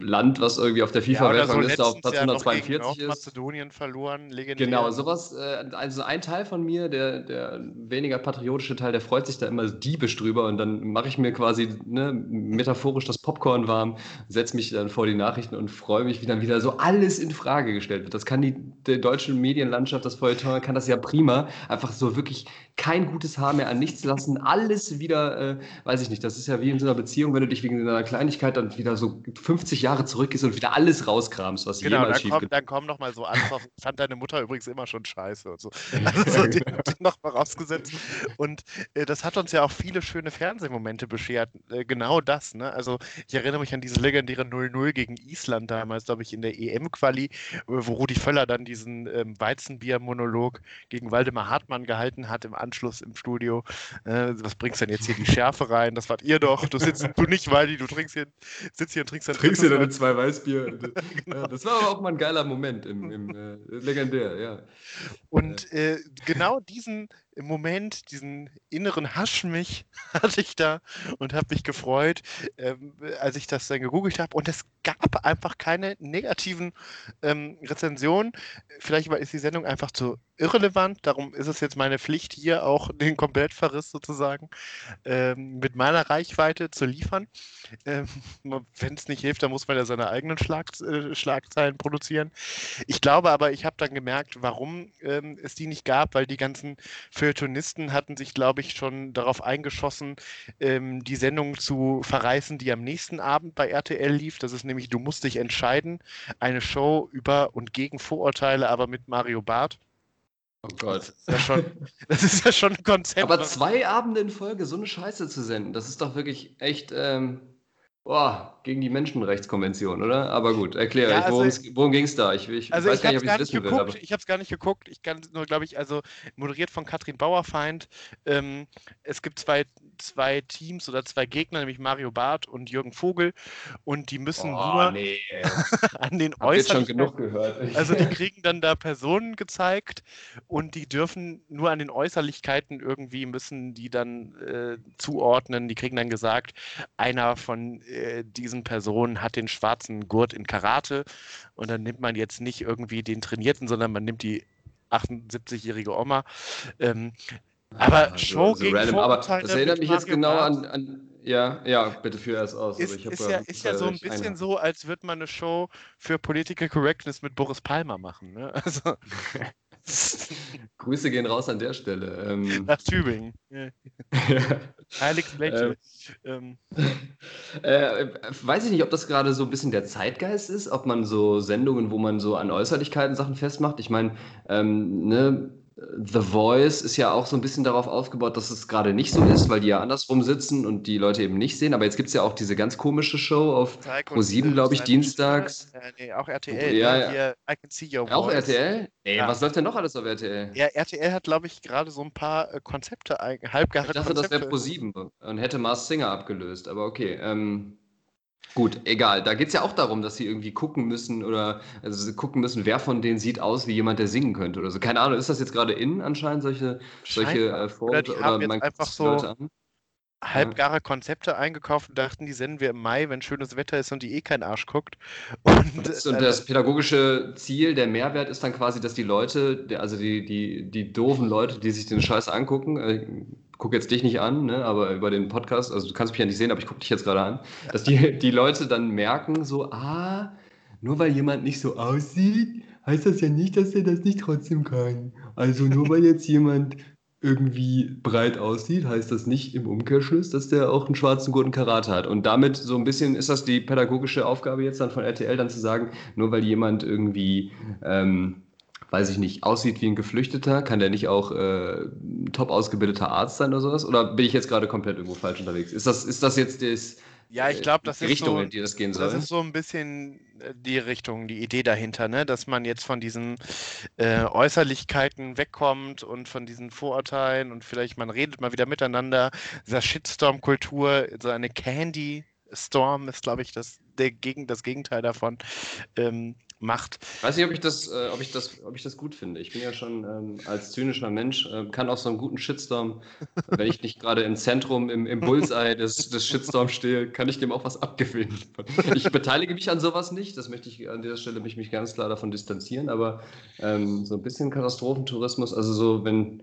Land, was irgendwie auf der FIFA-Weltrangliste ja, auf Platz 142 ist. Mazedonien verloren, legendär. Genau, sowas, äh, also ein Teil von mir, der, der weniger patriotische Teil, der freut sich da immer diebisch drüber und dann mache ich mir quasi ne, metaphorisch das Popcorn warm, setze mich dann vor die Nachrichten und freue mich, wie dann wieder so alles in Frage gestellt wird. Das kann die, die deutsche Medienlandschaft, das Feuilleton, kann das ja prima. Einfach so wirklich kein gutes Haar mehr an nichts lassen, alles wieder, äh, weiß ich nicht, das ist ja wie in so einer Beziehung, wenn du dich wegen einer Kleinigkeit dann wieder so 50 Jahre zurückgehst und wieder alles rauskramst, was genau, jemals dann schief kommt, dann kommen noch mal so Antworten, ich fand deine Mutter übrigens immer schon scheiße und so. Also die, die noch mal rausgesetzt. Und äh, das hat uns ja auch viele schöne Fernsehmomente beschert. Äh, genau das, ne? Also ich erinnere mich an diese legendäre 0-0 gegen Island damals, glaube ich, in der EM-Quali, wo Rudi Völler dann diesen ähm, Weizenbier-Monolog gegen Waldemar Hartmann gehalten hat im Anschluss im Studio. Äh, was bringst du denn jetzt hier die Schärfe rein? Das wart ihr doch. Du sitzt, du nicht, Waldi, du trinkst hier, sitzt hier und trinkst dann. Trinkst hier deine zwei Weißbier. genau. ja, das war aber auch mal ein geiler Moment im, im äh, legendär, ja. Und äh, genau diesen im Moment diesen inneren Haschmich hatte ich da und habe mich gefreut, ähm, als ich das dann gegoogelt habe. Und es gab einfach keine negativen ähm, Rezensionen. Vielleicht ist die Sendung einfach zu irrelevant. Darum ist es jetzt meine Pflicht, hier auch den Komplettverriss sozusagen ähm, mit meiner Reichweite zu liefern. Ähm, Wenn es nicht hilft, dann muss man ja seine eigenen Schlag, äh, Schlagzeilen produzieren. Ich glaube aber, ich habe dann gemerkt, warum ähm, es die nicht gab, weil die ganzen Feuilletonisten hatten sich, glaube ich, schon darauf eingeschossen, ähm, die Sendung zu verreißen, die am nächsten Abend bei RTL lief. Das ist nämlich Du musst dich entscheiden. Eine Show über und gegen Vorurteile, aber mit Mario Barth. Oh Gott. Das ist ja schon, das ist ja schon ein Konzept. Aber zwei Abende in Folge so eine Scheiße zu senden, das ist doch wirklich echt. Ähm Boah, gegen die Menschenrechtskonvention, oder? Aber gut, erkläre ja, also, ich, worum ging es da? Ich, ich also weiß ich gar nicht, ob ich es wissen geguckt, will. Aber... Ich habe es gar nicht geguckt. Ich kann nur, glaube ich, also moderiert von Katrin Bauerfeind. Ähm, es gibt zwei, zwei Teams oder zwei Gegner, nämlich Mario Barth und Jürgen Vogel. Und die müssen oh, nur nee, an den Äußerlichkeiten. schon genug gehört. also die kriegen dann da Personen gezeigt und die dürfen nur an den Äußerlichkeiten irgendwie müssen die dann äh, zuordnen. Die kriegen dann gesagt, einer von äh, diesen Personen hat den schwarzen Gurt in Karate und dann nimmt man jetzt nicht irgendwie den Trainierten, sondern man nimmt die 78-jährige Oma. Ähm, aber ah, Show so, so gegen Aber das erinnert mich jetzt genau an, an, ja, ja, bitte führ erst aus. Ist, ist ja, ist ja so ein bisschen eine. so, als würde man eine Show für Political Correctness mit Boris Palmer machen. Ne? Also. Grüße gehen raus an der Stelle. Ähm, Nach Tübingen. Ja. Heiligsblättchen. Ähm. Äh, weiß ich nicht, ob das gerade so ein bisschen der Zeitgeist ist, ob man so Sendungen, wo man so an Äußerlichkeiten Sachen festmacht. Ich meine, ähm, ne, The Voice ist ja auch so ein bisschen darauf aufgebaut, dass es gerade nicht so ist, weil die ja andersrum sitzen und die Leute eben nicht sehen. Aber jetzt gibt es ja auch diese ganz komische Show auf Pro7, glaube ich, dienstags. Äh, nee, auch RTL. Ja, ne? ja. Hier, I can see your voice. Auch RTL? Ey, ja. was läuft denn noch alles auf RTL? Ja, RTL hat, glaube ich, gerade so ein paar äh, Konzepte, halbgare Ich dachte, Konzepte. das wäre Pro7 und hätte Mars Singer abgelöst. Aber okay. Ähm, Gut, egal. Da geht es ja auch darum, dass sie irgendwie gucken müssen oder also sie gucken müssen, wer von denen sieht aus wie jemand, der singen könnte oder so. Keine Ahnung, ist das jetzt gerade in anscheinend solche, solche äh, Vorurteile oder, oder man einfach so Leute an? halbgare Konzepte eingekauft und dachten, die senden wir im Mai, wenn schönes Wetter ist und die eh kein Arsch guckt. Und, das, und das pädagogische Ziel, der Mehrwert ist dann quasi, dass die Leute, also die, die, die doofen Leute, die sich den Scheiß angucken, äh, gucke jetzt dich nicht an, ne, aber über den Podcast, also du kannst mich ja nicht sehen, aber ich gucke dich jetzt gerade an, dass die, die Leute dann merken, so, ah, nur weil jemand nicht so aussieht, heißt das ja nicht, dass er das nicht trotzdem kann. Also nur weil jetzt jemand irgendwie breit aussieht, heißt das nicht im Umkehrschluss, dass der auch einen schwarzen guten Karate hat. Und damit so ein bisschen ist das die pädagogische Aufgabe jetzt dann von RTL, dann zu sagen, nur weil jemand irgendwie ähm, weiß ich nicht, aussieht wie ein Geflüchteter, kann der nicht auch äh, top ausgebildeter Arzt sein oder sowas? Oder bin ich jetzt gerade komplett irgendwo falsch unterwegs? Ist das, ist das jetzt das, ja, ich glaube, das die ist Richtung, so, in die das gehen soll. Das ist so ein bisschen äh, die Richtung, die Idee dahinter, ne? dass man jetzt von diesen äh, Äußerlichkeiten wegkommt und von diesen Vorurteilen und vielleicht man redet mal wieder miteinander, dieser Shitstorm-Kultur, so eine Candy Storm ist, glaube ich, das, der Gegen, das Gegenteil davon. Ähm, macht. Ich weiß nicht, ob ich das, äh, ob ich das, ob ich das gut finde. Ich bin ja schon ähm, als zynischer Mensch, äh, kann auch so einen guten Shitstorm, wenn ich nicht gerade im Zentrum, im, im Bullseye des, des Shitstorms stehe, kann ich dem auch was abgewinnen. Ich beteilige mich an sowas nicht, das möchte ich an dieser Stelle mich, mich ganz klar davon distanzieren, aber ähm, so ein bisschen Katastrophentourismus, also so, wenn,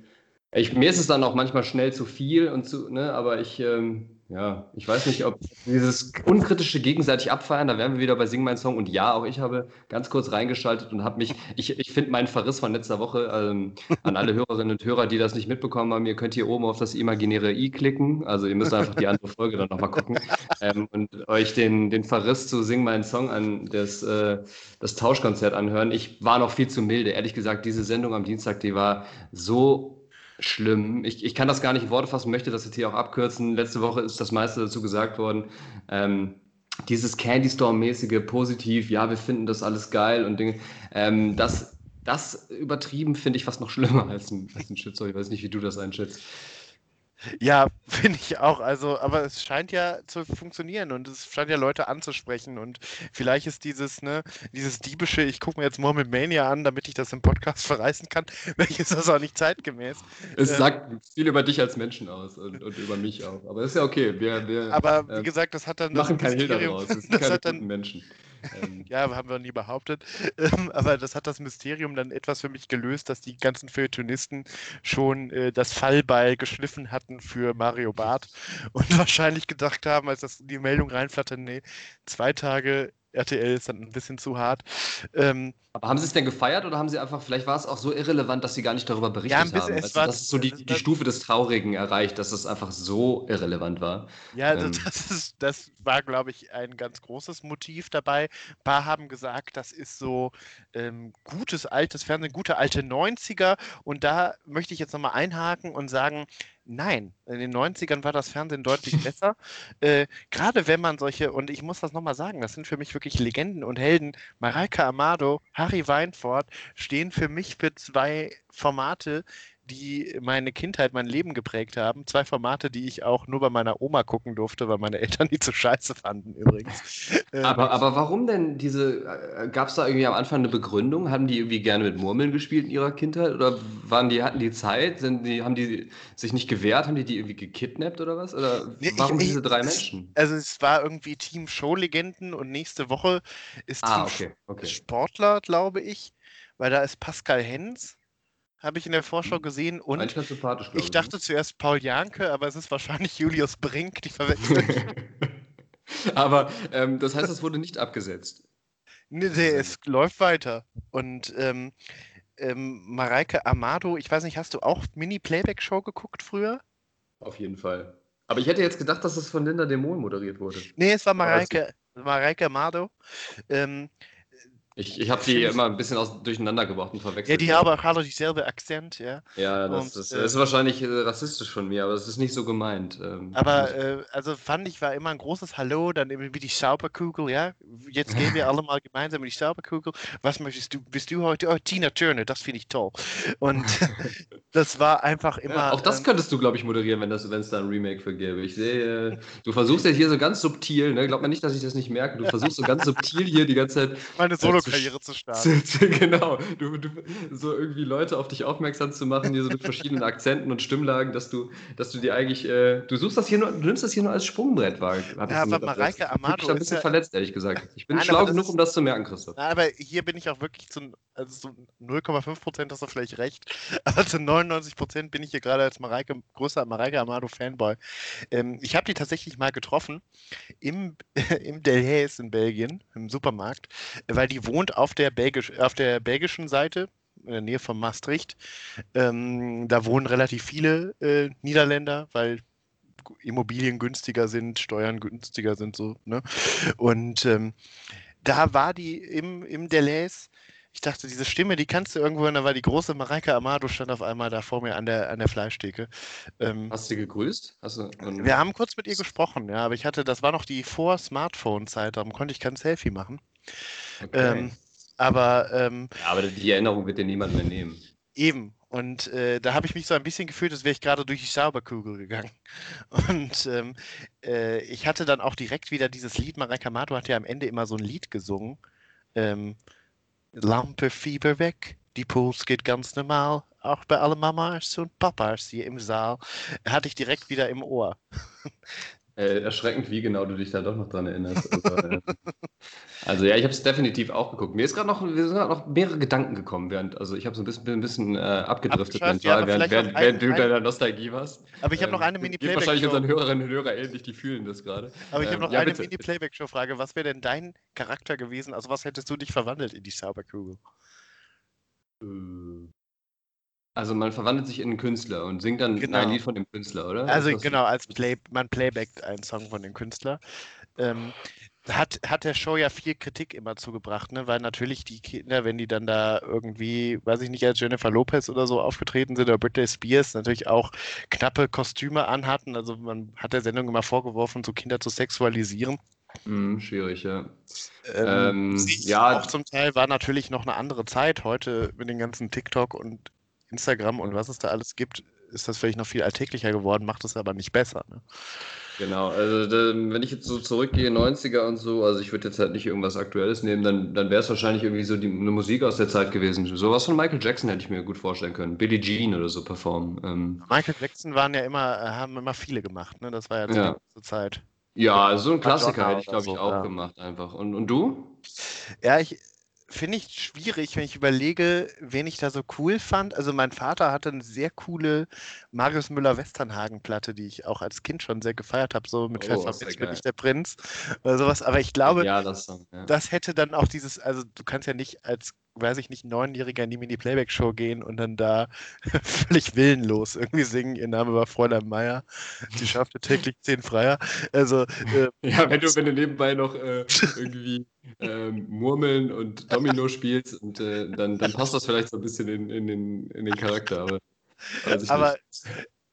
ich, mir ist es dann auch manchmal schnell zu viel und zu, ne, aber ich, ähm, ja, ich weiß nicht, ob dieses unkritische gegenseitig abfeiern, da wären wir wieder bei Sing mein Song. Und ja, auch ich habe ganz kurz reingeschaltet und habe mich, ich, ich finde meinen Verriss von letzter Woche ähm, an alle Hörerinnen und Hörer, die das nicht mitbekommen haben, ihr könnt hier oben auf das imaginäre i klicken. Also ihr müsst einfach die andere Folge dann nochmal gucken ähm, und euch den, den Verriss zu Sing mein Song an das, äh, das Tauschkonzert anhören. Ich war noch viel zu milde. Ehrlich gesagt, diese Sendung am Dienstag, die war so schlimm. Ich, ich kann das gar nicht in Worte fassen, möchte das jetzt hier auch abkürzen. Letzte Woche ist das meiste dazu gesagt worden. Ähm, dieses Candy Storm-mäßige, positiv, ja, wir finden das alles geil und Dinge. Ähm, das, das übertrieben finde ich fast noch schlimmer als ein, als ein Shitstorm. Ich weiß nicht, wie du das einschätzt. Ja, finde ich auch. Also, aber es scheint ja zu funktionieren und es scheint ja Leute anzusprechen. Und vielleicht ist dieses, ne, dieses diebische, ich gucke mir jetzt Moment Mania an, damit ich das im Podcast verreißen kann, welches ist auch nicht zeitgemäß. Es ähm, sagt viel über dich als Menschen aus und, und, über mich auch. Aber ist ja okay. Wir, wir aber wie ähm, gesagt, das hat dann. Machen kein Hehl daraus. Das, das hat dann Menschen. Ähm, ja, haben wir nie behauptet. Ähm, aber das hat das Mysterium dann etwas für mich gelöst, dass die ganzen Feuilletonisten schon äh, das Fallbeil geschliffen hatten für Mario Barth und wahrscheinlich gedacht haben, als das die Meldung reinflatterte, nee, zwei Tage RTL ist dann ein bisschen zu hart. Ähm, aber haben Sie es denn gefeiert oder haben Sie einfach, vielleicht war es auch so irrelevant, dass Sie gar nicht darüber berichtet ja, ein bisschen, haben? Also, das ist so die, die Stufe des Traurigen erreicht, dass es einfach so irrelevant war. Ja, ähm. das, ist, das war, glaube ich, ein ganz großes Motiv dabei. Ein paar haben gesagt, das ist so ähm, gutes altes Fernsehen, gute alte 90er. Und da möchte ich jetzt nochmal einhaken und sagen, Nein, in den 90ern war das Fernsehen deutlich besser. Äh, Gerade wenn man solche, und ich muss das nochmal sagen, das sind für mich wirklich Legenden und Helden. Mareike Amado, Harry Weinfurt stehen für mich für zwei Formate, die meine Kindheit, mein Leben geprägt haben. Zwei Formate, die ich auch nur bei meiner Oma gucken durfte, weil meine Eltern die zu scheiße fanden übrigens. Ähm, aber, aber warum denn diese, äh, gab es da irgendwie am Anfang eine Begründung? Haben die irgendwie gerne mit Murmeln gespielt in ihrer Kindheit? Oder waren die, hatten die Zeit? Sind die, haben die sich nicht gewehrt? Haben die die irgendwie gekidnappt oder was? Oder warum ich, diese drei Menschen? Also es war irgendwie Team Showlegenden und nächste Woche ist ah, Team okay, okay. Sportler, glaube ich, weil da ist Pascal Hens habe ich in der Vorschau gesehen. Und ich, ich dachte ne? zuerst Paul Janke, aber es ist wahrscheinlich Julius Brink, die verwechselt. aber ähm, das heißt, es wurde nicht abgesetzt. Nee, nee es läuft weiter. Und ähm, ähm, Mareike Amado, ich weiß nicht, hast du auch Mini-Playback-Show geguckt früher? Auf jeden Fall. Aber ich hätte jetzt gedacht, dass es von Linda Demol moderiert wurde. Nee, es war Mareike, Mareike Amado. Ähm, ich, ich habe die immer ein bisschen aus, durcheinander gebracht und verwechselt. Ja, die haben auch alle dieselbe Akzent, ja. Ja, das, und, das äh, ist wahrscheinlich äh, rassistisch von mir, aber es ist nicht so gemeint. Ähm, aber äh, also fand ich, war immer ein großes Hallo, dann eben wie die Sauberkugel, ja. Jetzt gehen wir alle mal gemeinsam in die Sauberkugel. Was möchtest du? Bist du heute? Oh, Tina Turner, das finde ich toll. Und das war einfach immer. Ja, auch das ähm, könntest du, glaube ich, moderieren, wenn es da ein Remake für gäbe. Ich sehe, äh, du versuchst ja hier so ganz subtil, ne? Glaub mir nicht, dass ich das nicht merke. Du versuchst so ganz subtil hier die ganze Zeit. Meine äh, Solo Karriere zu starten. genau, du, du, so irgendwie Leute auf dich aufmerksam zu machen, hier so mit verschiedenen Akzenten und Stimmlagen, dass du, dass du dir eigentlich, äh, du suchst das hier nur, du nimmst das hier nur als Sprungbrett wahr. Ja, aber Mareike Amado. Ich bin ein bisschen ja, verletzt, ehrlich gesagt. Ich bin nein, schlau genug, ist, um das zu merken, Christoph. Nein, aber hier bin ich auch wirklich zu, also zu 0,5 Prozent hast du vielleicht recht, aber zu 99 Prozent bin ich hier gerade als Mareike, großer Mareike Amado Fanboy. Ähm, ich habe die tatsächlich mal getroffen im, im Delhaize in Belgien, im Supermarkt, weil die wohnt auf der, Belgisch, auf der belgischen Seite, in der Nähe von Maastricht. Ähm, da wohnen relativ viele äh, Niederländer, weil Immobilien günstiger sind, Steuern günstiger sind so. Ne? Und ähm, da war die im, im Deleuze. Ich dachte, diese Stimme, die kannst du irgendwo, und da war die große Mareike Amado, stand auf einmal da vor mir an der, an der Fleischtheke. Ähm, Hast du sie gegrüßt? Du, wir haben kurz mit ihr gesprochen, ja, aber ich hatte, das war noch die Vor-Smartphone-Zeit, darum konnte ich kein Selfie machen. Okay. Ähm, aber, ähm, ja, aber die Erinnerung wird dir niemand mehr nehmen. Eben. Und Und äh, da habe ich mich so ein bisschen gefühlt, als wäre ich gerade durch die Zauberkugel gegangen. Und ähm, äh, ich hatte dann auch direkt wieder dieses Lied, Marek Amato hat ja am Ende immer so ein Lied gesungen. Ähm, Lampe, Fieber weg, die Puls geht ganz normal, auch bei allen Mamas und Papas hier im Saal. Hatte ich direkt wieder im Ohr. Äh, erschreckend, wie genau du dich da doch noch dran erinnerst. Also, äh, also ja, ich habe es definitiv auch geguckt. Mir ist gerade noch, mir sind gerade noch mehrere Gedanken gekommen, während, also ich habe so ein bisschen, ein bisschen äh, abgedriftet Abgeschweift, mental, ja, während, während, während du ein- deiner Nostalgie warst. Aber ich habe noch Ähm, eine geht wahrscheinlich Mini-Playback-Show. unseren Hörerinnen und Hörern ähnlich, die fühlen das gerade. Aber ich habe Ähm, noch ja, eine bitte. Mini-Playback-Show-Frage. Was wäre denn dein Charakter gewesen? Also was hättest du dich verwandelt in die Zauberkugel? Äh, Also man verwandelt sich in einen Künstler und singt dann Genau. ein Lied von dem Künstler, oder? Also genau, als Play, man playbackt einen Song von dem Künstler. Ähm, hat, hat der Show ja viel Kritik immer zugebracht, ne? weil natürlich die Kinder, wenn die dann da irgendwie, weiß ich nicht, als Jennifer Lopez oder so aufgetreten sind oder Britney Spears, natürlich auch knappe Kostüme anhatten. Also man hat der Sendung immer vorgeworfen, so Kinder zu sexualisieren. Hm, schwierig, ja. Ähm, Ähm, ja. auch zum Teil war natürlich noch eine andere Zeit. Heute mit den ganzen TikTok und Instagram und was es da alles gibt, ist das vielleicht noch viel alltäglicher geworden, macht es aber nicht besser. Ne? Genau, also wenn ich jetzt so zurückgehe, 90er und so, also ich würde jetzt halt nicht irgendwas Aktuelles nehmen, dann, dann wäre es wahrscheinlich irgendwie so die, eine Musik aus der Zeit gewesen. Sowas von Michael Jackson hätte ich mir gut vorstellen können. Billie Jean oder so performen. Ähm, Michael Jackson waren ja immer, äh, haben immer viele gemacht, ne? Das war ja, Ja. zur Zeit. ja, so ein Klassiker hätte ich, glaube ich, so, auch ja. gemacht einfach. Und, und du? Ja, ich finde ich schwierig, wenn ich überlege, wen ich da so cool fand. Also mein Vater hatte eine sehr coole Marius Müller-Westernhagen-Platte, die ich auch als Kind schon sehr gefeiert habe, so mit Oh, Pfefferminz bin ich der Prinz oder sowas. Aber ich glaube, ja, das Song. Ja. das hätte dann auch dieses, also du kannst ja nicht als, weiß ich nicht, Neunjähriger in die Mini-Playback-Show gehen und dann da völlig willenlos irgendwie singen, ihr Name war Fräulein Meier, die schaffte täglich zehn Freier. Also, äh, Ja, wenn du, wenn du nebenbei noch äh, irgendwie ähm, Murmeln und Domino spielst, und, äh, dann, dann passt das vielleicht so ein bisschen in, in, den, in den Charakter. Aber, aber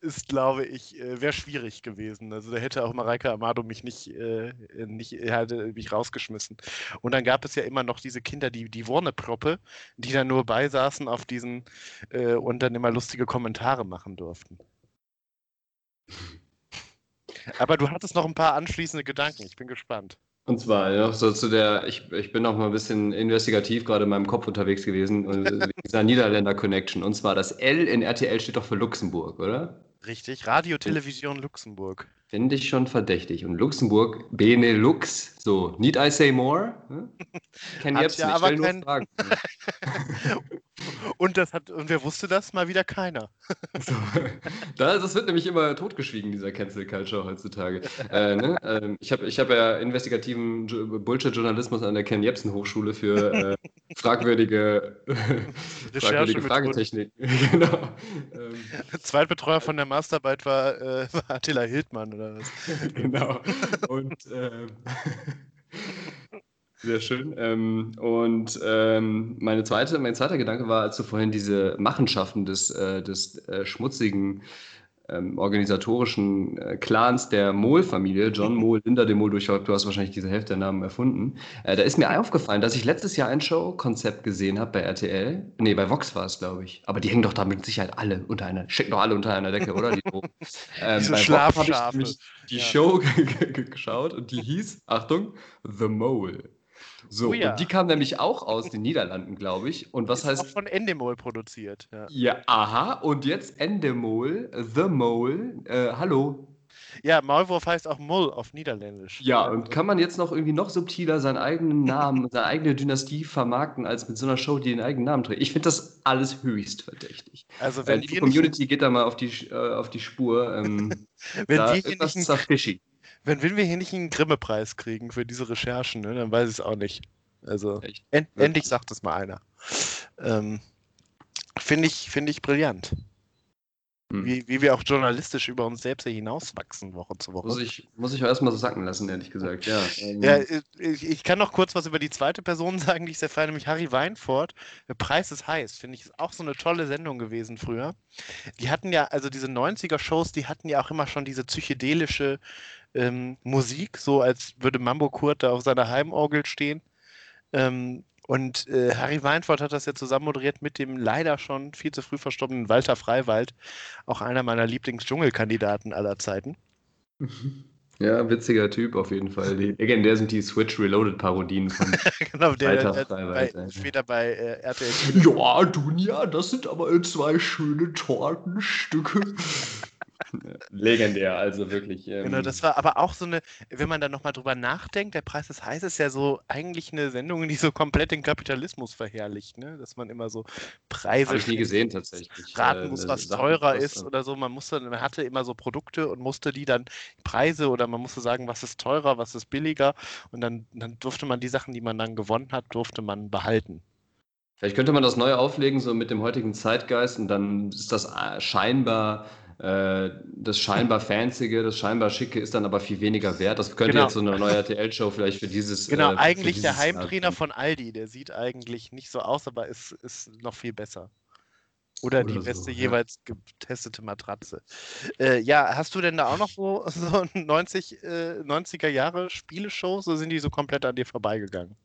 ist, glaube ich, äh, wäre schwierig gewesen. Also da hätte auch Mareike Amado mich nicht, äh, nicht er hätte mich rausgeschmissen. Und dann gab es ja immer noch diese Kinder, die, die Wurneproppe, die dann nur beisaßen auf diesen äh, und dann immer lustige Kommentare machen durften. Aber du hattest noch ein paar anschließende Gedanken. Ich bin gespannt. Und zwar noch so zu der, ich, ich bin noch mal ein bisschen investigativ gerade in meinem Kopf unterwegs gewesen, und wegen dieser Niederländer-Connection. Und zwar das L in RTL steht doch für Luxemburg, oder? Richtig. Radio, Television, Luxemburg. Finde ich schon verdächtig. Und Luxemburg, Benelux, so, need I say more? Hm? Hat jetzt ja nicht, aber kein- Fragen. Und das hat, und wer wusste das? Mal wieder keiner. So. Da, das wird nämlich immer totgeschwiegen, dieser Cancel Culture heutzutage. äh, ne? ähm, ich habe ich hab ja investigativen Jo- Bullshit-Journalismus an der Ken Jebsen Hochschule für äh, fragwürdige, fragwürdige. Fragetechnik. genau. Ähm, Zweitbetreuer von der Masterarbeit war, äh, war Attila Hildmann oder was? genau. Und ähm, sehr schön. Ähm, und ähm, meine zweite, mein zweiter Gedanke war, als du vorhin diese Machenschaften des, äh, des äh, schmutzigen ähm, organisatorischen äh, Clans der Mohl-Familie, John Mohl, Linda de Mohl, du, hast wahrscheinlich diese Hälfte der Namen erfunden. Äh, da ist mir aufgefallen, dass ich letztes Jahr ein Showkonzept gesehen habe bei RTL. Nee, bei Vox war es, glaube ich. Aber die hängen doch da mit Sicherheit alle unter einer, stecken doch alle unter einer Decke, oder? Die ähm, Diese Schlafschafe. die Ja. Show ge- ge- geschaut und die hieß, Achtung, The Mole. So, Oh ja. und die kam nämlich auch aus den Niederlanden, glaube ich. Und was Ist auch heißt von Endemol produziert. Ja. ja, aha, und jetzt Endemol, The Mole, äh, hallo. ja, Maulwurf heißt auch Mull auf Niederländisch. Ja, und kann man jetzt noch irgendwie noch subtiler seinen eigenen Namen, seine eigene Dynastie vermarkten, als mit so einer Show, die den eigenen Namen trägt? Ich finde das alles höchst verdächtig. Also Äh, wenn wir, nicht, Community, geht da mal auf die, äh, auf die Spur. Ähm, wenn, da, wir hier nicht fishy. Wenn, wenn wir hier nicht einen Grimme-Preis kriegen für diese Recherchen, ne, dann weiß ich es auch nicht. Also Echt? en Wirklich? endlich sagt es mal einer. Ähm, Finde ich, find ich brillant. Hm. Wie, wie wir auch journalistisch über uns selbst hinauswachsen, Woche zu Woche. Muss ich, muss ich auch erstmal so sacken lassen, ehrlich gesagt. Ja, ähm, Ja, ich, ich kann noch kurz was über die zweite Person sagen, die ich sehr feiere, nämlich Harry Weinfurt. Der Preis ist heiß, finde ich, ist auch so eine tolle Sendung gewesen früher. Die hatten ja, also diese 90er-Shows, die hatten ja auch immer schon diese psychedelische ähm, Musik, so als würde Mambo Kurt da auf seiner Heimorgel stehen. Ähm, Und äh, Harry Weinfurt hat das ja zusammen moderiert mit dem leider schon viel zu früh verstorbenen Walter Freiwald, auch einer meiner Lieblings-Dschungelkandidaten aller Zeiten. Ja, witziger Typ auf jeden Fall. Die, legendär sind die Switch Reloaded Parodien von genau, der, Walter der, Freiwald. bei, später bei äh, RTL. Ja, Dunja, das sind aber zwei schöne Tortenstücke. Legendär, also wirklich. Ähm, Genau, das war aber auch so eine, wenn man da nochmal drüber nachdenkt, der Preis des Heiß ist ja so eigentlich eine Sendung, die so komplett den Kapitalismus verherrlicht, ne? Dass man immer so Preise Habe ich nie gesehen tatsächlich. raten Äh, muss, eine was Sache, teurer ist äh, oder so. Man musste, man hatte immer so Produkte und musste die dann Preise oder man musste sagen, was ist teurer, was ist billiger und dann, dann durfte man die Sachen, die man dann gewonnen hat, durfte man behalten. Vielleicht könnte man das neu auflegen, so mit dem heutigen Zeitgeist, und dann ist das äh, scheinbar, äh, das scheinbar Fanzige, das scheinbar Schicke ist dann aber viel weniger wert. Das könnte Genau. jetzt so eine neue RTL-Show vielleicht für dieses. Genau, äh, eigentlich der dieses Jahr Heimtrainer von Aldi, der sieht eigentlich nicht so aus, aber ist, ist noch viel besser. Oder, Oder die so, beste ja. jeweils getestete Matratze. Äh, ja, hast du denn da auch noch so, so 90, äh, 90er Jahre Spieleshows oder sind die so komplett an dir vorbeigegangen?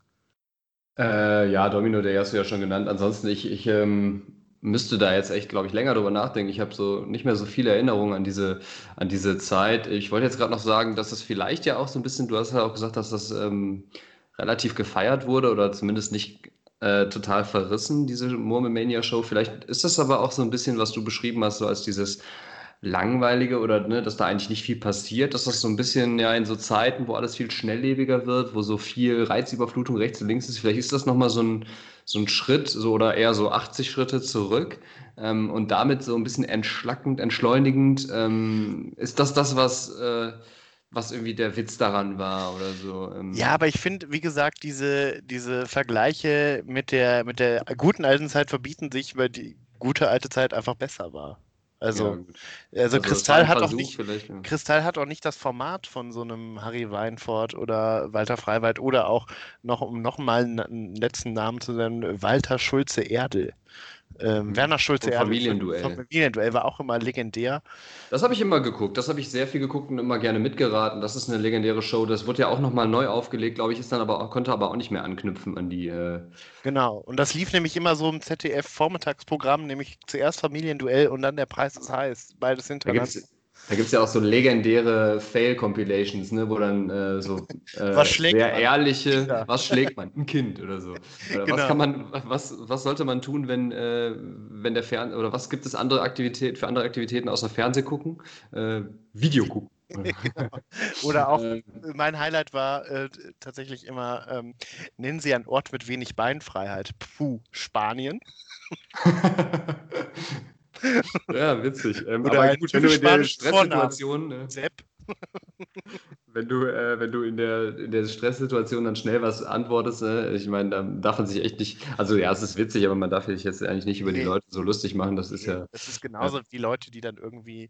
Äh, ja, Domino, der hast du ja schon genannt. Ansonsten, ich, ich ähm, müsste da jetzt echt, glaube ich, länger drüber nachdenken. Ich habe so nicht mehr so viele Erinnerungen an diese, an diese Zeit. Ich wollte jetzt gerade noch sagen, dass es vielleicht ja auch so ein bisschen, du hast ja auch gesagt, dass das ähm, relativ gefeiert wurde oder zumindest nicht äh, total verrissen, diese Murmelmania-Show. Vielleicht ist das aber auch so ein bisschen, was du beschrieben hast, so als dieses langweilige oder ne, dass da eigentlich nicht viel passiert, dass das so ein bisschen ja in so Zeiten, wo alles viel schnelllebiger wird, wo so viel Reizüberflutung rechts und links ist, vielleicht ist das nochmal so ein, so ein Schritt so oder eher so 80 Schritte zurück ähm, und damit so ein bisschen entschlackend, entschleunigend. Ähm, ist das das, was, äh, was irgendwie der Witz daran war oder so? Ähm, Ja, aber ich finde, wie gesagt, diese, diese Vergleiche mit der, mit der guten alten Zeit verbieten sich, weil die gute alte Zeit einfach besser war. Ja, Also, gut. also, war Kristall hat auch nicht, ja. Kristall hat auch nicht das Format von so einem Harry Weinfurt oder Walter Freiwald oder auch noch, um nochmal einen letzten Namen zu nennen, Walter Schulze-Erdel. Ähm. Werner Schulze-Erdel. Familienduell. Vom Familienduell war auch immer legendär. Das habe ich immer geguckt. Das habe ich sehr viel geguckt und immer gerne mitgeraten. Das ist eine legendäre Show. Das wurde ja auch nochmal neu aufgelegt, glaube ich, ist dann aber auch, konnte aber auch nicht mehr anknüpfen an die. Äh, Genau. Und das lief nämlich immer so im ZDF-Vormittagsprogramm, nämlich zuerst Familienduell und dann der Preis ist heiß. Beides hintereinander. Da gibt's ja auch so legendäre Fail-Compilations, ne, wo dann äh, so äh, Was schlägt sehr man? ehrliche, Kinder. was schlägt man? Ein Kind oder so. Oder Genau. was kann man, was, was sollte man tun, wenn, äh, wenn der Fern oder was gibt es andere Aktivität für andere Aktivitäten außer Fernseh gucken? Äh, Video gucken. Oder auch Ähm, mein Highlight war äh, tatsächlich immer, ähm, nennen Sie einen Ort mit wenig Beinfreiheit. Puh, Spanien. ja, witzig. Ähm, Oder aber ein gut, wenn du in der Stresssituation, ne, Sepp. wenn du, äh, wenn du in der, in der Stresssituation dann schnell was antwortest, ne, ich meine, dann darf man sich echt nicht, also ja, es ist witzig, aber man darf sich jetzt eigentlich nicht über die Nee. Leute so lustig machen, das ist ja, Das ist genauso wie Leute, die dann irgendwie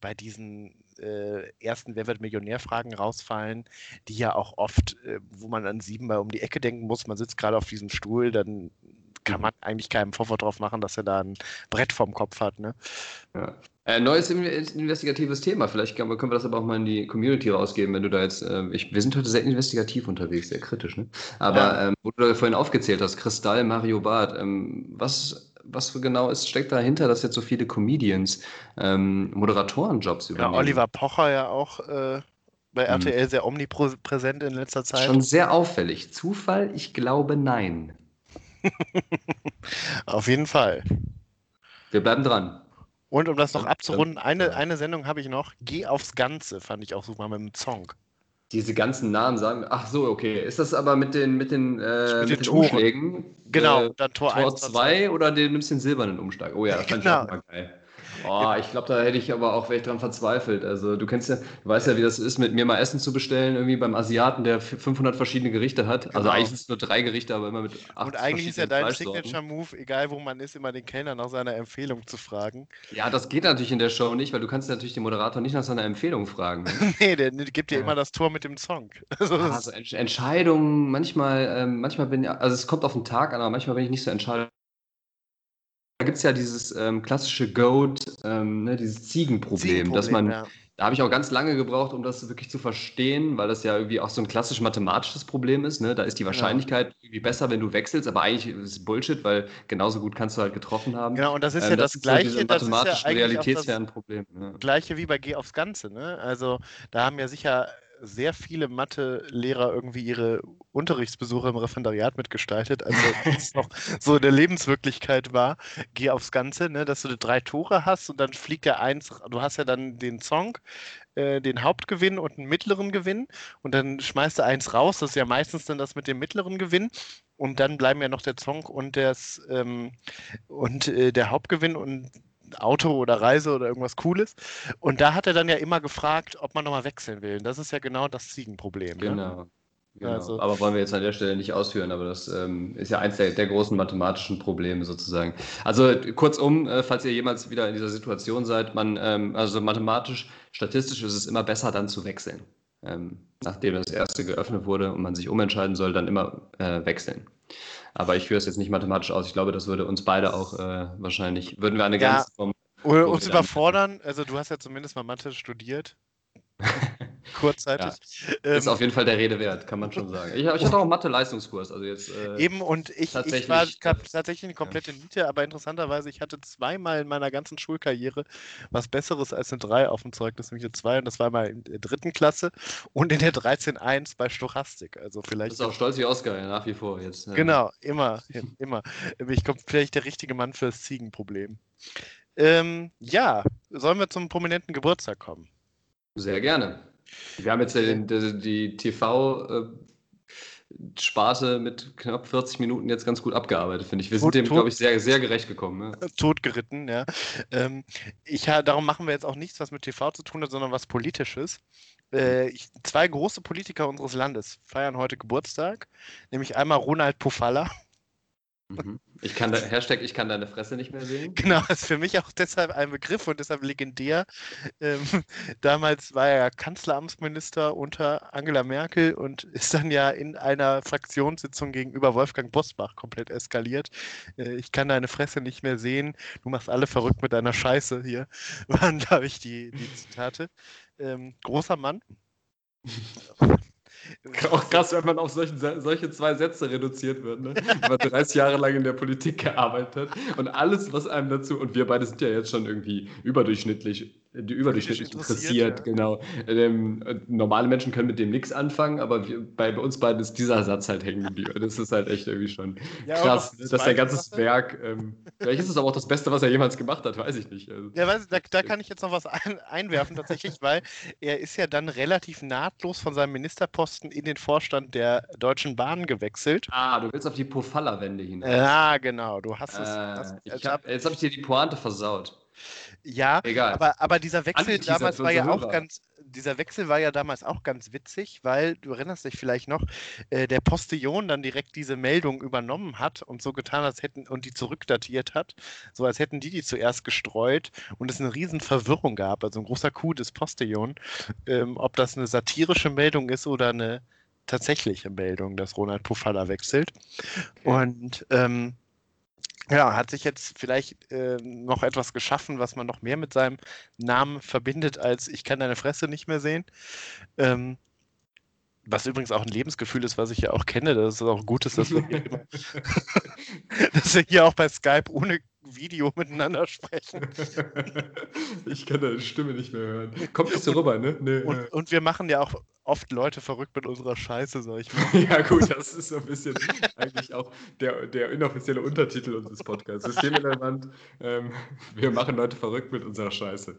bei diesen äh, ersten Wer wird Millionär-Fragen rausfallen, die ja auch oft, äh, wo man an siebenmal um die Ecke denken muss, man sitzt gerade auf diesem Stuhl, dann kann man eigentlich keinen Vorwurf drauf machen, dass er da ein Brett vorm Kopf hat. Ne? ja. Äh, neues in- investigatives Thema, vielleicht können wir, das aber auch mal in die Community rausgeben, wenn du da jetzt, äh, ich, wir sind heute sehr investigativ unterwegs, sehr kritisch, ne? Aber Ja. ähm, wo du da vorhin aufgezählt hast, Kristall, Mario Barth, ähm, was, was genau ist, steckt dahinter, dass jetzt so viele Comedians ähm, Moderatorenjobs Ja, übernehmen? Oliver Pocher ja auch äh, bei Mhm. RTL sehr omnipräsent in letzter Zeit. Schon sehr auffällig. Zufall? Ich glaube nein. Auf jeden Fall. Wir bleiben dran. Und um das noch abzurunden, eine, eine Sendung habe ich noch. Geh aufs Ganze, fand ich auch super mit dem Song. Diese ganzen Namen sagen, ach so, okay. Ist das aber mit den, mit den, äh, Mit den den. Umschlägen? Genau, Äh, dann Tor, Tor 1, Tor 2 oder du nimmst den silbernen Umschlag? Oh ja, das fand Genau. ich auch mal geil. Oh, ich glaube, da hätte ich aber auch wäre dran verzweifelt. Also du kennst ja, du weißt ja, wie das ist, mit mir mal Essen zu bestellen, irgendwie beim Asiaten, der 500 verschiedene Gerichte hat. Also Genau. eigentlich sind es nur drei Gerichte, aber immer mit acht Und eigentlich ist ja dein. Signature-Move, egal wo man ist, immer den Kellner nach seiner Empfehlung zu fragen. Ja, das geht natürlich in der Show nicht, weil du kannst natürlich den Moderator nicht nach seiner Empfehlung fragen. Ne? nee, der gibt dir Ja. immer das Tor mit dem Song. Also, Also Entscheidungen, manchmal, ähm, manchmal bin ich, also es kommt auf den Tag an, aber manchmal bin ich nicht so entscheidend. Da gibt es ja dieses ähm, klassische Goat, ähm, ne, dieses Ziegenproblem, dass man, ja. Da habe ich auch ganz lange gebraucht, um das wirklich zu verstehen, weil das ja irgendwie auch so ein klassisch mathematisches Problem ist. Ne? Da ist die Wahrscheinlichkeit ja. irgendwie besser, wenn du wechselst, aber eigentlich ist es Bullshit, weil genauso gut kannst du halt getroffen haben. Genau, und das ist ähm, ja das, das Gleiche. So mathematisch ja realitätsfernen Problem. Gleiche wie bei Geh aufs Ganze. Ne? Also da haben ja sicher sehr viele Mathe-Lehrer irgendwie ihre Unterrichtsbesuche im Referendariat mitgestaltet, also es noch so in der Lebenswirklichkeit war. Geh aufs Ganze, ne, dass du drei Tore hast und dann fliegt der eins, du hast ja dann den Song, äh, den Hauptgewinn und einen mittleren Gewinn und dann schmeißt du eins raus, das ist ja meistens dann das mit dem mittleren Gewinn und dann bleiben ja noch der Song und, das, ähm, und äh, der Hauptgewinn und Auto oder Reise oder irgendwas Cooles. Und da hat er dann ja immer gefragt, ob man nochmal wechseln will. Und das ist ja genau das Ziegenproblem. Ne? Genau. Ne? Genau. Also, aber wollen wir jetzt an der Stelle nicht ausführen, aber das ähm, ist ja eins der, der, großen mathematischen Probleme sozusagen. Also kurzum, äh, falls ihr jemals wieder in dieser Situation seid, man, ähm, also mathematisch, statistisch ist es immer besser, dann zu wechseln. Ähm, nachdem das erste geöffnet wurde und man sich umentscheiden soll, dann immer äh, wechseln. Aber ich führe es jetzt nicht mathematisch aus. Ich glaube, das würde uns beide auch äh, wahrscheinlich, würden wir eine ja, ganz vom, Oder uns überfordern. Also du hast ja zumindest mal Mathe studiert. kurzzeitig. Ja, ist ähm, auf jeden Fall der Rede wert, kann man schon sagen. Ich, ich hatte auch einen Mathe-Leistungskurs. Also jetzt, äh, Eben, und ich, ich war tatsächlich eine komplette Niete, aber interessanterweise, ich hatte zweimal in meiner ganzen Schulkarriere was Besseres als eine 3 auf dem Zeugnis, nämlich eine 2, und das war mal in der dritten Klasse und in der 13.1 bei Stochastik. Also vielleicht. Du bist auch stolz wie Oscar, ja, nach wie vor jetzt. Ja. Genau, immer, immer. Ich komme vielleicht der richtige Mann für das Ziegenproblem. Ähm, ja, sollen wir zum prominenten Geburtstag kommen? Sehr gerne. Wir haben jetzt die, die, die TV- Sparte mit knapp 40 Minuten jetzt ganz gut abgearbeitet, finde ich. Wir sind tot, dem, glaube ich, sehr, sehr gerecht gekommen. Ja. Totgeritten, ja. Ähm, ich, darum machen wir jetzt auch nichts, was mit TV zu tun hat, sondern was Politisches. Äh, ich, zwei große Politiker unseres Landes feiern heute Geburtstag, nämlich einmal Ronald Pofalla Mhm. Ich kann da, Hashtag, ich kann deine Fresse nicht mehr sehen. Genau, ist für mich auch deshalb ein Begriff und deshalb legendär. Ähm, damals war er Kanzleramtsminister unter Angela Merkel und ist dann ja in einer Fraktionssitzung gegenüber Wolfgang Bosbach komplett eskaliert. Äh, ich kann deine Fresse nicht mehr sehen, du machst alle verrückt mit deiner Scheiße hier, waren, glaube ich, die, die Zitate. Ähm, großer Mann. Auch krass, wenn man auf solchen, solche zwei Sätze reduziert wird. Ne? Wenn man 30 Jahre lang in der Politik gearbeitet hat und alles, was einem dazu, und wir beide sind ja jetzt schon irgendwie überdurchschnittlich überdurchschnittlich interessiert, interessiert ja. genau. Ähm, normale Menschen können mit dem nichts anfangen, aber wir, bei, bei, uns beiden ist dieser Satz halt hängen geblieben. Das ist halt echt irgendwie schon ja, krass, dass sein ganzes Werk, ähm, vielleicht ist es aber auch das Beste, was er jemals gemacht hat, weiß ich nicht. Also, ja, weiß, da, da, kann ich jetzt noch was ein, einwerfen tatsächlich, weil er ist ja dann relativ nahtlos von seinem Ministerposten in den Vorstand der Deutschen Bahn gewechselt. Ah, du willst auf die Pofalla-Wende hinaus. Ja, genau, du hast es. Äh, hast, hab, jetzt habe ich dir die Pointe versaut. Ja, Egal. Aber, aber dieser Wechsel damals war ja auch ganz, dieser Wechsel war ja damals auch ganz witzig, weil du erinnerst dich vielleicht noch, äh, der Postillon dann direkt diese Meldung übernommen hat und so getan, als hätten und die zurückdatiert hat, so als hätten die die zuerst gestreut und es eine riesen Verwirrung gab, also ein großer Coup des Postillon, ähm, ob das eine satirische Meldung ist oder eine tatsächliche Meldung, dass Ronald Pofalla wechselt. Okay. Und ähm, ja, hat sich jetzt vielleicht äh, noch etwas geschaffen, was man noch mehr mit seinem Namen verbindet, als ich kann deine Fresse nicht mehr sehen. Ähm, was übrigens auch ein Lebensgefühl ist, was ich ja auch kenne, dass es auch gut ist, dass wir, hier, dass wir hier auch bei Skype ohne Video miteinander sprechen. Ich kann deine Stimme nicht mehr hören. Kommt nicht so rüber, ne? Nee, und, äh. und, wir machen ja auch oft Leute verrückt mit unserer Scheiße, sag ich mal. ja, gut, das ist so ein bisschen eigentlich auch der, der inoffizielle Untertitel unseres Podcasts. Systemrelevant, ähm, wir machen Leute verrückt mit unserer Scheiße.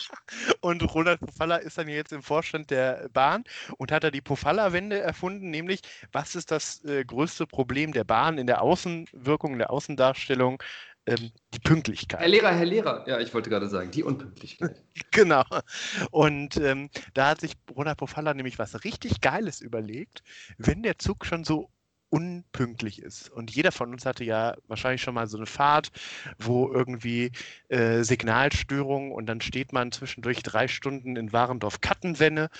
und Ronald Pofalla ist dann jetzt im Vorstand der Bahn und hat da die Pofalla-Wende erfunden, nämlich was ist das äh, größte Problem der Bahn in der Außenwirkung, in der Außendarstellung? Ähm, die Pünktlichkeit. Herr Lehrer, Herr Lehrer, ja, ich wollte gerade sagen, die Unpünktlichkeit. genau. Und ähm, da hat sich Ronald Pofalla nämlich was richtig Geiles überlegt. Wenn der Zug schon so unpünktlich ist. Und jeder von uns hatte ja wahrscheinlich schon mal so eine Fahrt, wo irgendwie äh, Signalstörung und dann steht man zwischendurch drei Stunden in Warendorf-Kattenwenne.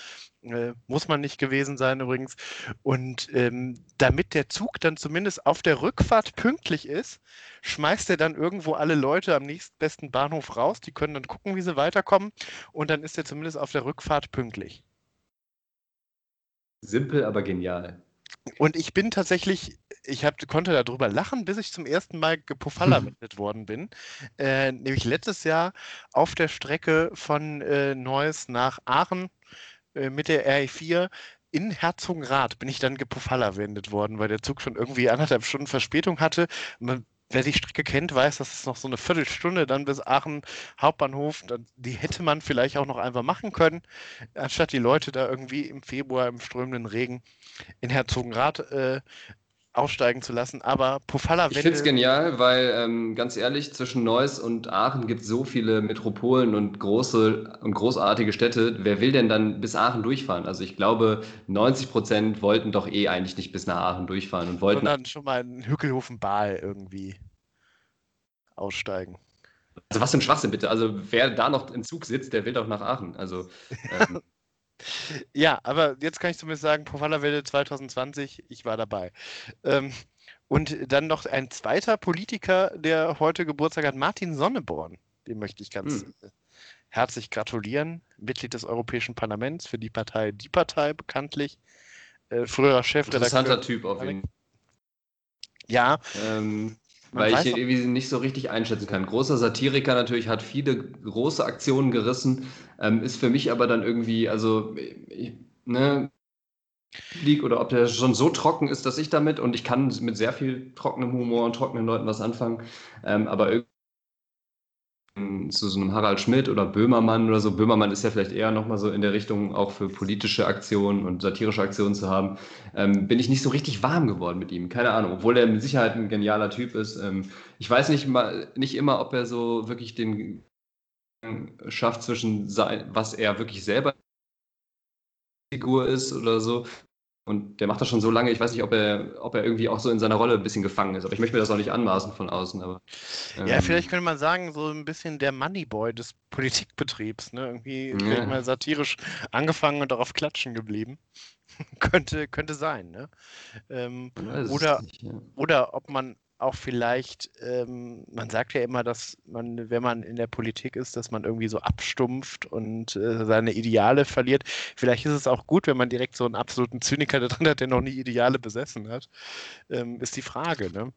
Äh, muss man nicht gewesen sein übrigens. Und ähm, damit der Zug dann zumindest auf der Rückfahrt pünktlich ist, schmeißt er dann irgendwo alle Leute am nächstbesten Bahnhof raus. Die können dann gucken, wie sie weiterkommen. Und dann ist er zumindest auf der Rückfahrt pünktlich. Simpel, aber genial. Und ich bin tatsächlich, ich hab, konnte darüber lachen, bis ich zum ersten Mal gepufferlamendet worden bin. Äh, nämlich letztes Jahr auf der Strecke von äh, Neuss nach Aachen äh, mit der RE4 in Herzogenrath bin ich dann gepufferlawendet worden, weil der Zug schon irgendwie anderthalb Stunden Verspätung hatte. Man, wer die Strecke kennt, weiß, dass es noch so eine Viertelstunde dann bis Aachen Hauptbahnhof, die hätte man vielleicht auch noch einfach machen können, anstatt die Leute da irgendwie im Februar im strömenden Regen in Herzogenrath äh, aussteigen zu lassen. Aber Pofalla Ich finde es genial, weil ähm, ganz ehrlich, zwischen Neuss und Aachen gibt es so viele Metropolen und große und großartige Städte. Wer will denn dann bis Aachen durchfahren? Also ich glaube, 90 Prozent wollten doch eh eigentlich nicht bis nach Aachen durchfahren und wollten. Sondern schon mal in Hückelhofen-Baal irgendwie aussteigen. Also was für ein Schwachsinn bitte. Also wer da noch im Zug sitzt, der will doch nach Aachen. Also ähm, Ja, aber jetzt kann ich zumindest sagen, Welle 2020, ich war dabei. Ähm, und dann noch ein zweiter Politiker, der heute Geburtstag hat, Martin Sonneborn. Dem möchte ich ganz hm. herzlich gratulieren. Mitglied des Europäischen Parlaments für die Partei Die Partei bekanntlich. Äh, früherer Chefredakteur. Interessanter Typ auf jeden Fall. Ja. Ähm, weil ich ihn irgendwie nicht so richtig einschätzen kann. Großer Satiriker natürlich, hat viele große Aktionen gerissen, ähm, ist für mich aber dann irgendwie, also, ne, liegt oder ob der schon so trocken ist, dass ich damit und ich kann mit sehr viel trockenem Humor und trockenen Leuten was anfangen, ähm, aber irgendwie zu so einem Harald Schmidt oder Böhmermann oder so. Böhmermann ist ja vielleicht eher nochmal so in der Richtung auch für politische Aktionen und satirische Aktionen zu haben. Ähm, bin ich nicht so richtig warm geworden mit ihm. Keine Ahnung, obwohl er mit Sicherheit ein genialer Typ ist. Ähm, ich weiß nicht, mal, nicht immer, ob er so wirklich den schafft zwischen sein, was er wirklich selber Figur ist oder so und der macht das schon so lange, ich weiß nicht, ob er, ob er irgendwie auch so in seiner Rolle ein bisschen gefangen ist. Aber ich möchte mir das auch nicht anmaßen von außen. Aber, ähm, ja, vielleicht könnte man sagen, so ein bisschen der Moneyboy des Politikbetriebs. Ne? Irgendwie ja. mal satirisch angefangen und darauf klatschen geblieben. könnte, könnte sein. Ne? Ähm, oder, nicht, ja. oder ob man auch vielleicht, ähm, man sagt ja immer, dass man, wenn man in der Politik ist, dass man irgendwie so abstumpft und äh, seine Ideale verliert. Vielleicht ist es auch gut, wenn man direkt so einen absoluten Zyniker da drin hat, der noch nie Ideale besessen hat. Ähm, ist die Frage, ne?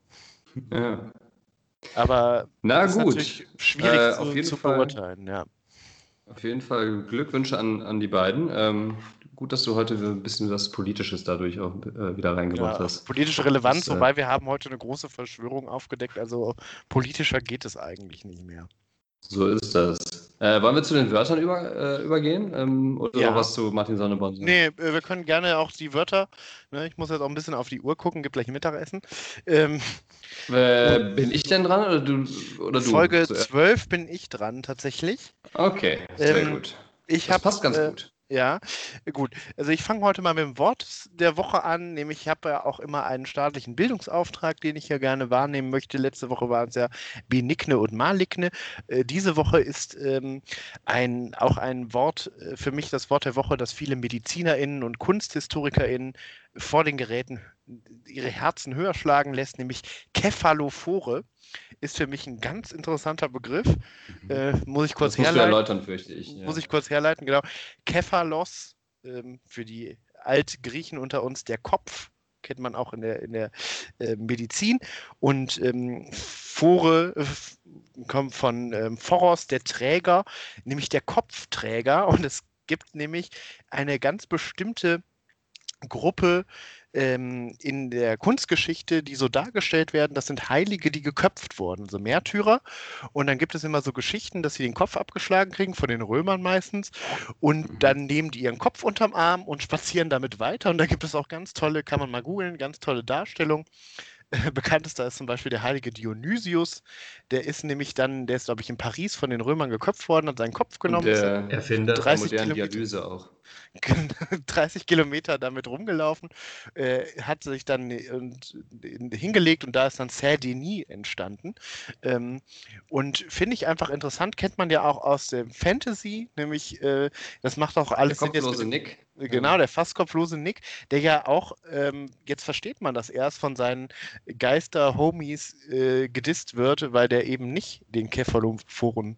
Ja. Aber Na gut. schwierig äh, zu, zu beurteilen, ja. Auf jeden Fall Glückwünsche an, an die beiden. Ähm, gut, dass du heute ein bisschen was Politisches dadurch auch äh, wieder reingebracht ja, hast. Politische Relevanz, das, äh, wobei wir haben heute eine große Verschwörung aufgedeckt, also politischer geht es eigentlich nicht mehr. So ist das. Äh, wollen wir zu den Wörtern über, äh, übergehen? Ähm, oder ja. was zu Martin Sonneborn? Nee, äh, wir können gerne auch die Wörter, ne, ich muss jetzt auch ein bisschen auf die Uhr gucken, gibt gleich Mittagessen. Ähm, äh, bin ich denn dran oder du? Oder du Folge 12 bin ich dran tatsächlich. Okay, sehr ähm, gut. Ich das hab, passt ganz gut. Ja, gut. Also ich fange heute mal mit dem Wort der Woche an, nämlich ich habe ja auch immer einen staatlichen Bildungsauftrag, den ich ja gerne wahrnehmen möchte. Letzte Woche waren es ja Benigne und Maligne. Äh, diese Woche ist ähm, ein, auch ein Wort, äh, für mich das Wort der Woche, das viele MedizinerInnen und KunsthistorikerInnen vor den Geräten ihre Herzen höher schlagen lässt, nämlich Kephalophore ist für mich ein ganz interessanter Begriff. Mhm. Äh, muss ich kurz das herleiten. erläutern, fürchte ich. Ja. Muss ich kurz herleiten, genau. Kephalos, ähm, für die Altgriechen unter uns, der Kopf, kennt man auch in der, in der äh, Medizin. Und ähm, Phore äh, kommt von ähm, Phoros, der Träger, nämlich der Kopfträger. Und es gibt nämlich eine ganz bestimmte Gruppe ähm, in der Kunstgeschichte, die so dargestellt werden, das sind Heilige, die geköpft wurden, so Märtyrer. Und dann gibt es immer so Geschichten, dass sie den Kopf abgeschlagen kriegen, von den Römern meistens. Und mhm. dann nehmen die ihren Kopf unterm Arm und spazieren damit weiter. Und da gibt es auch ganz tolle, kann man mal googeln, ganz tolle Darstellungen bekanntester ist zum Beispiel der heilige Dionysius. Der ist nämlich dann, der ist, glaube ich, in Paris von den Römern geköpft worden, hat seinen Kopf genommen. Und der Erfinder der modernen Dialyse auch. 30 Kilometer damit rumgelaufen, äh, hat sich dann und, hingelegt und da ist dann Saint-Denis entstanden. Ähm, und finde ich einfach interessant, kennt man ja auch aus dem Fantasy, nämlich das äh, macht auch alles der kopflose Nick. Genau, der fast kopflose Nick, der ja auch, ähm, jetzt versteht man das erst, von seinen Geister-Homies äh, gedisst wird, weil der eben nicht den Kefaloforen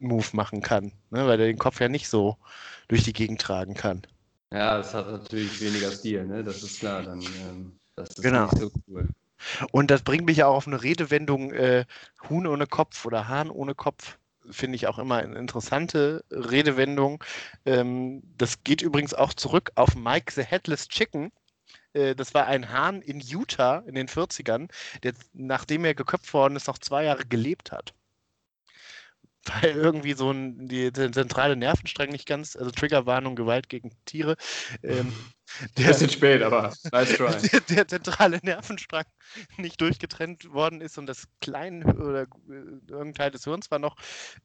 Move machen kann, ne? weil er den Kopf ja nicht so durch die Gegend tragen kann. Ja, das hat natürlich weniger Stil, ne? das ist klar. Dann, ähm, das ist genau. nicht so cool. Und das bringt mich ja auch auf eine Redewendung äh, Huhn ohne Kopf oder Hahn ohne Kopf. Finde ich auch immer eine interessante Redewendung. Ähm, das geht übrigens auch zurück auf Mike the Headless Chicken. Äh, das war ein Hahn in Utah in den 40ern, der, nachdem er geköpft worden ist, noch zwei Jahre gelebt hat weil irgendwie so ein, die, der zentrale Nervenstrang nicht ganz, also Triggerwarnung, Gewalt gegen Tiere. Ähm, der, Bisschen spät, aber nice try. Der, der, zentrale Nervenstrang nicht durchgetrennt worden ist und das kleine oder äh, irgendein Teil des Hirns war noch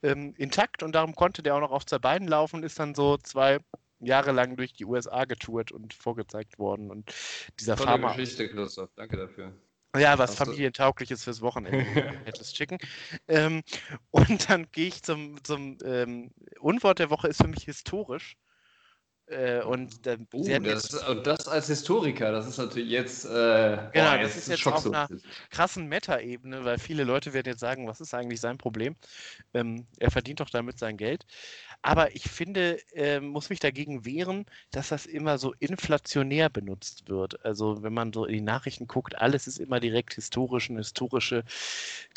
ähm, intakt und darum konnte der auch noch auf zwei Beinen laufen und ist dann so zwei Jahre lang durch die USA getourt und vorgezeigt worden. Und dieser Tolle Pharma. Geschichte, Christoph. Danke dafür. Ja, was familientaugliches fürs Wochenende. Headless Chicken. Ähm, und dann gehe ich zum, zum ähm, Unwort der Woche, ist für mich historisch. Äh, und äh, uh, das, und das als Historiker, das ist natürlich jetzt. Äh, genau, boah, das ist jetzt auf einer krassen Meta-Ebene, weil viele Leute werden jetzt sagen, was ist eigentlich sein Problem? Ähm, er verdient doch damit sein Geld. Aber ich finde, äh, muss mich dagegen wehren, dass das immer so inflationär benutzt wird. Also wenn man so in die Nachrichten guckt, alles ist immer direkt historisch, eine historische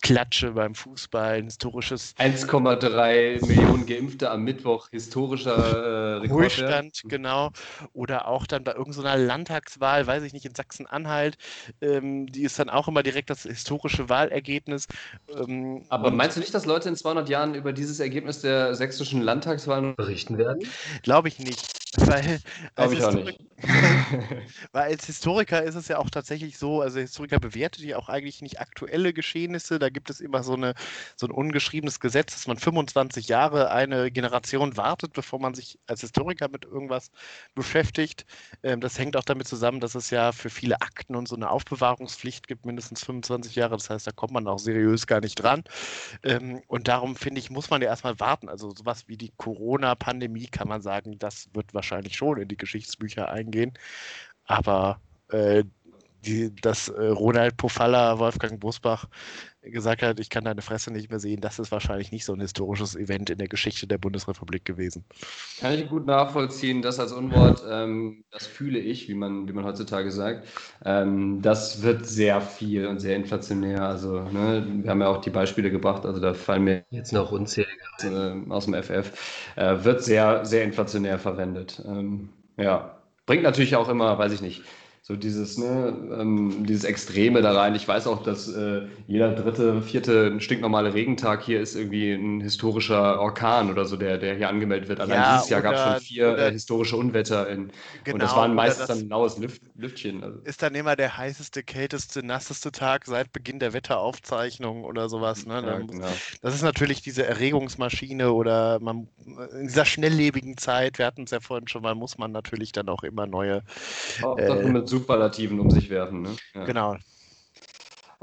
Klatsche beim Fußball, ein historisches 1,3 Millionen Geimpfte am Mittwoch, historischer äh, Rekord. Ruhestand, genau. Oder auch dann bei irgendeiner Landtagswahl, weiß ich nicht, in Sachsen-Anhalt, ähm, die ist dann auch immer direkt das historische Wahlergebnis. Ähm, Aber meinst du nicht, dass Leute in 200 Jahren über dieses Ergebnis der sächsischen Landtagswahl berichten werden? Glaube ich nicht. Weil, auch nicht. weil als Historiker ist es ja auch tatsächlich so, also Historiker bewertet ja auch eigentlich nicht aktuelle Geschehnisse. Da gibt es immer so, eine, so ein ungeschriebenes Gesetz, dass man 25 Jahre eine Generation wartet, bevor man sich als Historiker mit irgendwas beschäftigt. Ähm, das hängt auch damit zusammen, dass es ja für viele Akten und so eine Aufbewahrungspflicht gibt, mindestens 25 Jahre. Das heißt, da kommt man auch seriös gar nicht dran. Ähm, und darum finde ich, muss man ja erstmal warten. Also sowas wie die Corona-Pandemie kann man sagen, das wird wahrscheinlich schon in die Geschichtsbücher eingehen. Aber äh, die, dass äh, Ronald Pofalla Wolfgang Bosbach gesagt hat, ich kann deine Fresse nicht mehr sehen, das ist wahrscheinlich nicht so ein historisches Event in der Geschichte der Bundesrepublik gewesen. Kann ich gut nachvollziehen, das als Unwort, ähm, das fühle ich, wie man, wie man heutzutage sagt. Ähm, das wird sehr viel und sehr inflationär. Also, ne, wir haben ja auch die Beispiele gebracht, also da fallen mir jetzt noch unzählige äh, aus dem FF. Äh, wird sehr, sehr inflationär verwendet. Ähm, ja, bringt natürlich auch immer, weiß ich nicht, so dieses, ne, ähm, dieses Extreme da rein. Ich weiß auch, dass äh, jeder dritte, vierte stinknormale Regentag hier ist irgendwie ein historischer Orkan oder so, der, der hier angemeldet wird. Allein ja, dieses Jahr gab es schon vier äh, historische Unwetter in, genau, und das genau, waren meistens das dann ein laues Lüft, Lüftchen. Also. Ist dann immer der heißeste, kälteste, nasseste Tag seit Beginn der Wetteraufzeichnung oder sowas. Ne? Ja, genau. Das ist natürlich diese Erregungsmaschine oder man in dieser schnelllebigen Zeit, wir hatten es ja vorhin schon mal, muss man natürlich dann auch immer neue. Auch äh, Superlativen um sich werfen. Ne? Ja. Genau.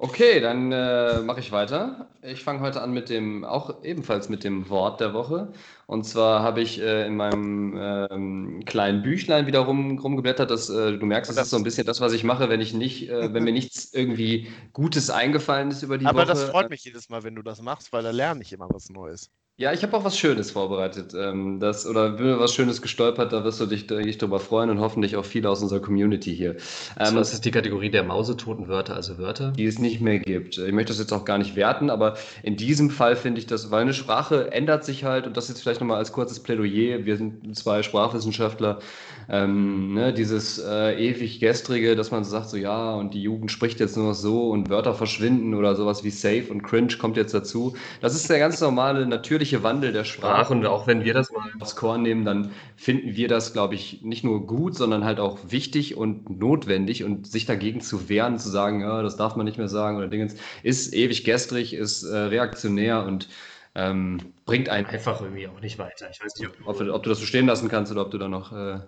Okay, dann äh, mache ich weiter. Ich fange heute an mit dem, auch ebenfalls mit dem Wort der Woche. Und zwar habe ich äh, in meinem ähm, kleinen Büchlein wieder rum, rumgeblättert. Das, äh, du merkst, das, das, ist so ein bisschen das, was ich mache, wenn ich nicht, äh, wenn mir nichts irgendwie Gutes eingefallen ist über die Aber Woche. Aber das freut mich jedes Mal, wenn du das machst, weil da lerne ich immer was Neues. Ja, ich habe auch was Schönes vorbereitet. Ähm, das, oder bin was Schönes gestolpert, da wirst du dich, dich darüber freuen und hoffentlich auch viele aus unserer Community hier. Ähm, das ist die Kategorie der mausetoten Wörter, also Wörter? Die es nicht mehr gibt. Ich möchte das jetzt auch gar nicht werten, aber in diesem Fall finde ich das, weil eine Sprache ändert sich halt und das jetzt vielleicht nochmal als kurzes Plädoyer. Wir sind zwei Sprachwissenschaftler. Ähm, ne, dieses äh, ewig gestrige, dass man so sagt, so ja, und die Jugend spricht jetzt nur noch so und Wörter verschwinden oder sowas wie safe und cringe kommt jetzt dazu. Das ist der ganz normale, natürliche natürliche Wandel der Sprache. Und auch wenn wir das mal aufs Korn nehmen, dann finden wir das, glaube ich, nicht nur gut, sondern halt auch wichtig und notwendig. Und sich dagegen zu wehren, zu sagen, ja, das darf man nicht mehr sagen oder Dingens, ist ewig gestrig, ist äh, reaktionär und ähm, bringt einen einfach irgendwie auch nicht weiter. Ich weiß nicht, ob, ob, du das so stehen lassen kannst oder ob du da noch. Äh,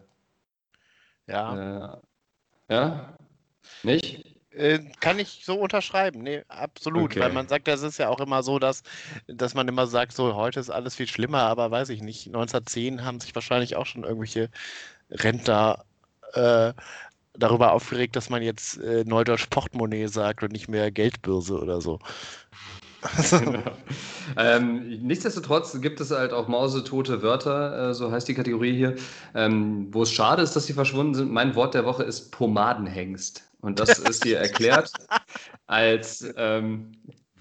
ja. Äh, ja? Nicht? Äh, kann ich so unterschreiben, nee, absolut. Okay. Weil man sagt, das ist ja auch immer so, dass, dass man immer sagt, so heute ist alles viel schlimmer, aber weiß ich nicht. 1910 haben sich wahrscheinlich auch schon irgendwelche Rentner äh, darüber aufgeregt, dass man jetzt äh, Neudeutsch Portemonnaie sagt und nicht mehr Geldbörse oder so. ähm, nichtsdestotrotz gibt es halt auch mausetote Wörter, äh, so heißt die Kategorie hier, ähm, wo es schade ist, dass sie verschwunden sind. Mein Wort der Woche ist Pomadenhengst. Und das ist dir erklärt als ähm,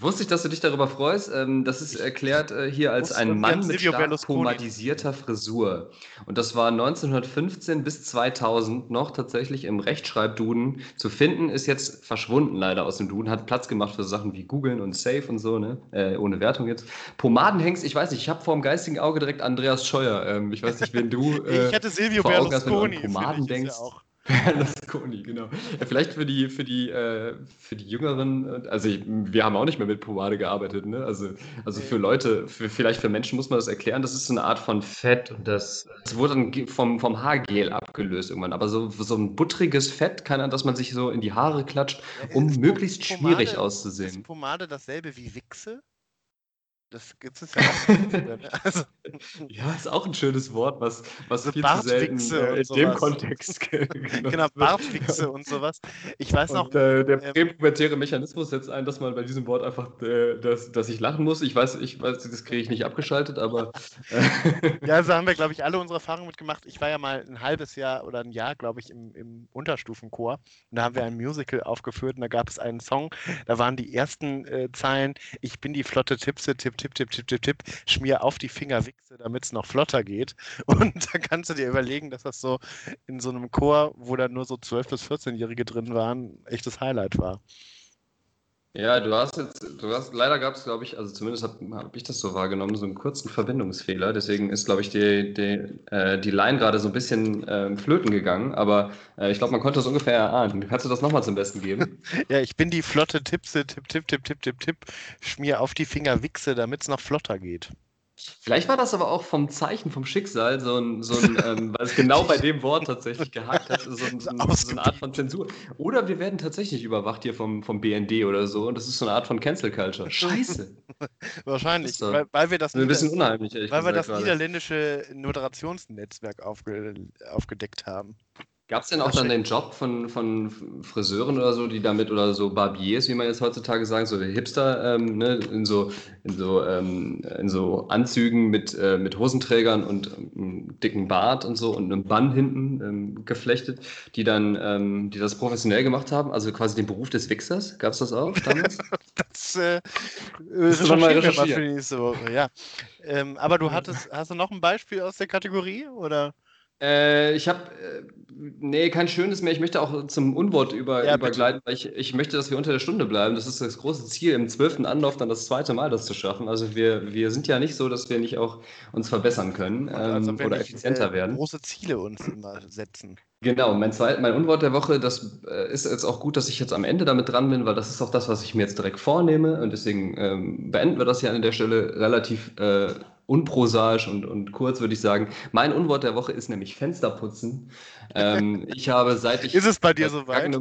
Wusste ich, dass du dich darüber freust. Ähm, das ist erklärt äh, hier als ein Mann mit stark pomadisierter Frisur. Und das war 1915 bis 2000 noch tatsächlich im Rechtschreibduden zu finden. Ist jetzt verschwunden leider aus dem Duden. Hat Platz gemacht für Sachen wie Googeln und Safe und so, ne? Äh, ohne Wertung jetzt. Pomadenhengst, ich weiß nicht, ich habe vor dem geistigen Auge direkt Andreas Scheuer. Ähm, ich weiß nicht, wen du. Äh, ich hätte Silvio Berlusconi. Pomaden denkst. Ja auch. Berlusconi, genau. Ja, vielleicht für die, für die, äh, für die Jüngeren, also ich, wir haben auch nicht mehr mit Pomade gearbeitet, ne? Also, also für Leute, für, vielleicht für Menschen muss man das erklären, das ist so eine Art von Fett und das, das wurde dann vom, vom Haargel abgelöst irgendwann. Aber so, so ein buttriges Fett kann dass man sich so in die Haare klatscht, um möglichst Pomade, schwierig auszusehen. Ist Pomade dasselbe wie Wichse? Das gibt es ja auch. Ne? also, ja, ist auch ein schönes Wort, was, was also viel zu selten äh, in dem Kontext genau, Bartwichse und sowas. Ich weiß noch. Äh, der ähm, präpubertäre Mechanismus setzt ein, dass man bei diesem Wort einfach, äh, dass, dass ich lachen muss. Ich weiß, ich weiß das kriege ich nicht abgeschaltet, aber. Äh, ja, also haben wir, glaube ich, alle unsere Erfahrungen mitgemacht. Ich war ja mal ein halbes Jahr oder ein Jahr, glaube ich, im, im Unterstufenchor. Und da haben wir ein Musical aufgeführt und da gab es einen Song. Da waren die ersten äh, Zeilen: Ich bin die flotte Tipse, Tipp, tipp, tipp, tipp, tipp, tipp, schmier auf die Finger Wichse, damit es noch flotter geht. Und da kannst du dir überlegen, dass das so in so einem Chor, wo da nur so 12- bis 14-Jährige drin waren, echtes Highlight war. Ja, du hast jetzt, du hast, leider gab es, glaube ich, also zumindest habe hab ich das so wahrgenommen, so einen kurzen Verbindungsfehler. Deswegen ist, glaube ich, die, die, äh, die Line gerade so ein bisschen äh, flöten gegangen. Aber äh, ich glaube, man konnte das ungefähr erahnen. Kannst du das nochmal zum Besten geben? ja, ich bin die flotte Tippse, tipp, tipp, tipp, tipp, tipp, tipp, schmier auf die Finger Wichse, damit es noch flotter geht. Vielleicht war das aber auch vom Zeichen, vom Schicksal, so ein, so ein ähm, weil es genau bei dem Wort tatsächlich gehakt hat, so, ein, so, ein, so, eine Art von Zensur. Oder wir werden tatsächlich überwacht hier vom, vom BND oder so und das ist so eine Art von Cancel Culture. Scheiße. Wahrscheinlich, so. weil, weil, wir das, ein bisschen unheimlich, weil wir das niederländische Moderationsnetzwerk aufge, aufgedeckt haben. Gab es denn auch dann den Job von, von Friseuren oder so, die damit, oder so Barbiers, wie man jetzt heutzutage sagt, so Hipster, ähm, ne, in so, in so, ähm, in so Anzügen mit, äh, mit Hosenträgern und ähm, dicken Bart und so und einem Bann hinten ähm, geflechtet, die dann, ähm, die das professionell gemacht haben, also quasi den Beruf des Wichsers? Gab es das auch damals? das äh, das mal recherchieren. für nächste Woche, ja. Ähm, aber du hattest, hast du noch ein Beispiel aus der Kategorie, oder? Äh, ich habe, äh, nee, kein schönes mehr. Ich möchte auch zum Unwort über, ja, übergleiten, weil ich, ich möchte, dass wir unter der Stunde bleiben. Das ist das große Ziel, im zwölften Anlauf dann das zweite Mal das zu schaffen. Also wir, wir sind ja nicht so, dass wir nicht auch uns verbessern können ähm, also oder nicht, effizienter äh, werden. große Ziele uns immer setzen. Genau, mein, zweit, mein Unwort der Woche, das äh, ist jetzt auch gut, dass ich jetzt am Ende damit dran bin, weil das ist auch das, was ich mir jetzt direkt vornehme. Und deswegen ähm, beenden wir das hier an der Stelle relativ äh, unprosaisch und, und kurz, würde ich sagen. Mein Unwort der Woche ist nämlich Fensterputzen. Ähm, ich habe seit ich. Ist es bei dir soweit?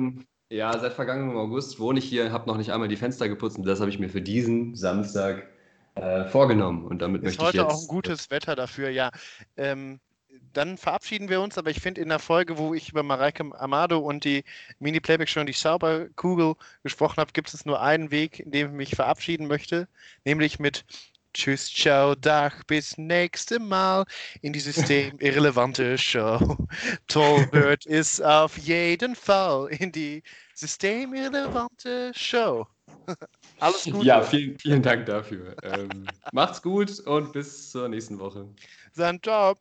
Ja, seit vergangenem August wohne ich hier, habe noch nicht einmal die Fenster geputzt und das habe ich mir für diesen Samstag äh, vorgenommen. Und damit ist möchte ich jetzt. heute auch ein gutes Wetter dafür, ja. Ähm, dann verabschieden wir uns, aber ich finde in der Folge, wo ich über Mareike Amado und die Mini-Playback-Show und die Sauberkugel gesprochen habe, gibt es nur einen Weg, in dem ich mich verabschieden möchte, nämlich mit Tschüss, ciao, Dach, bis nächste Mal in die systemirrelevante Show. Toll wird es auf jeden Fall in die systemirrelevante Show. Alles Gute. Ja, vielen, vielen Dank dafür. ähm, macht's gut und bis zur nächsten Woche. Dann ciao.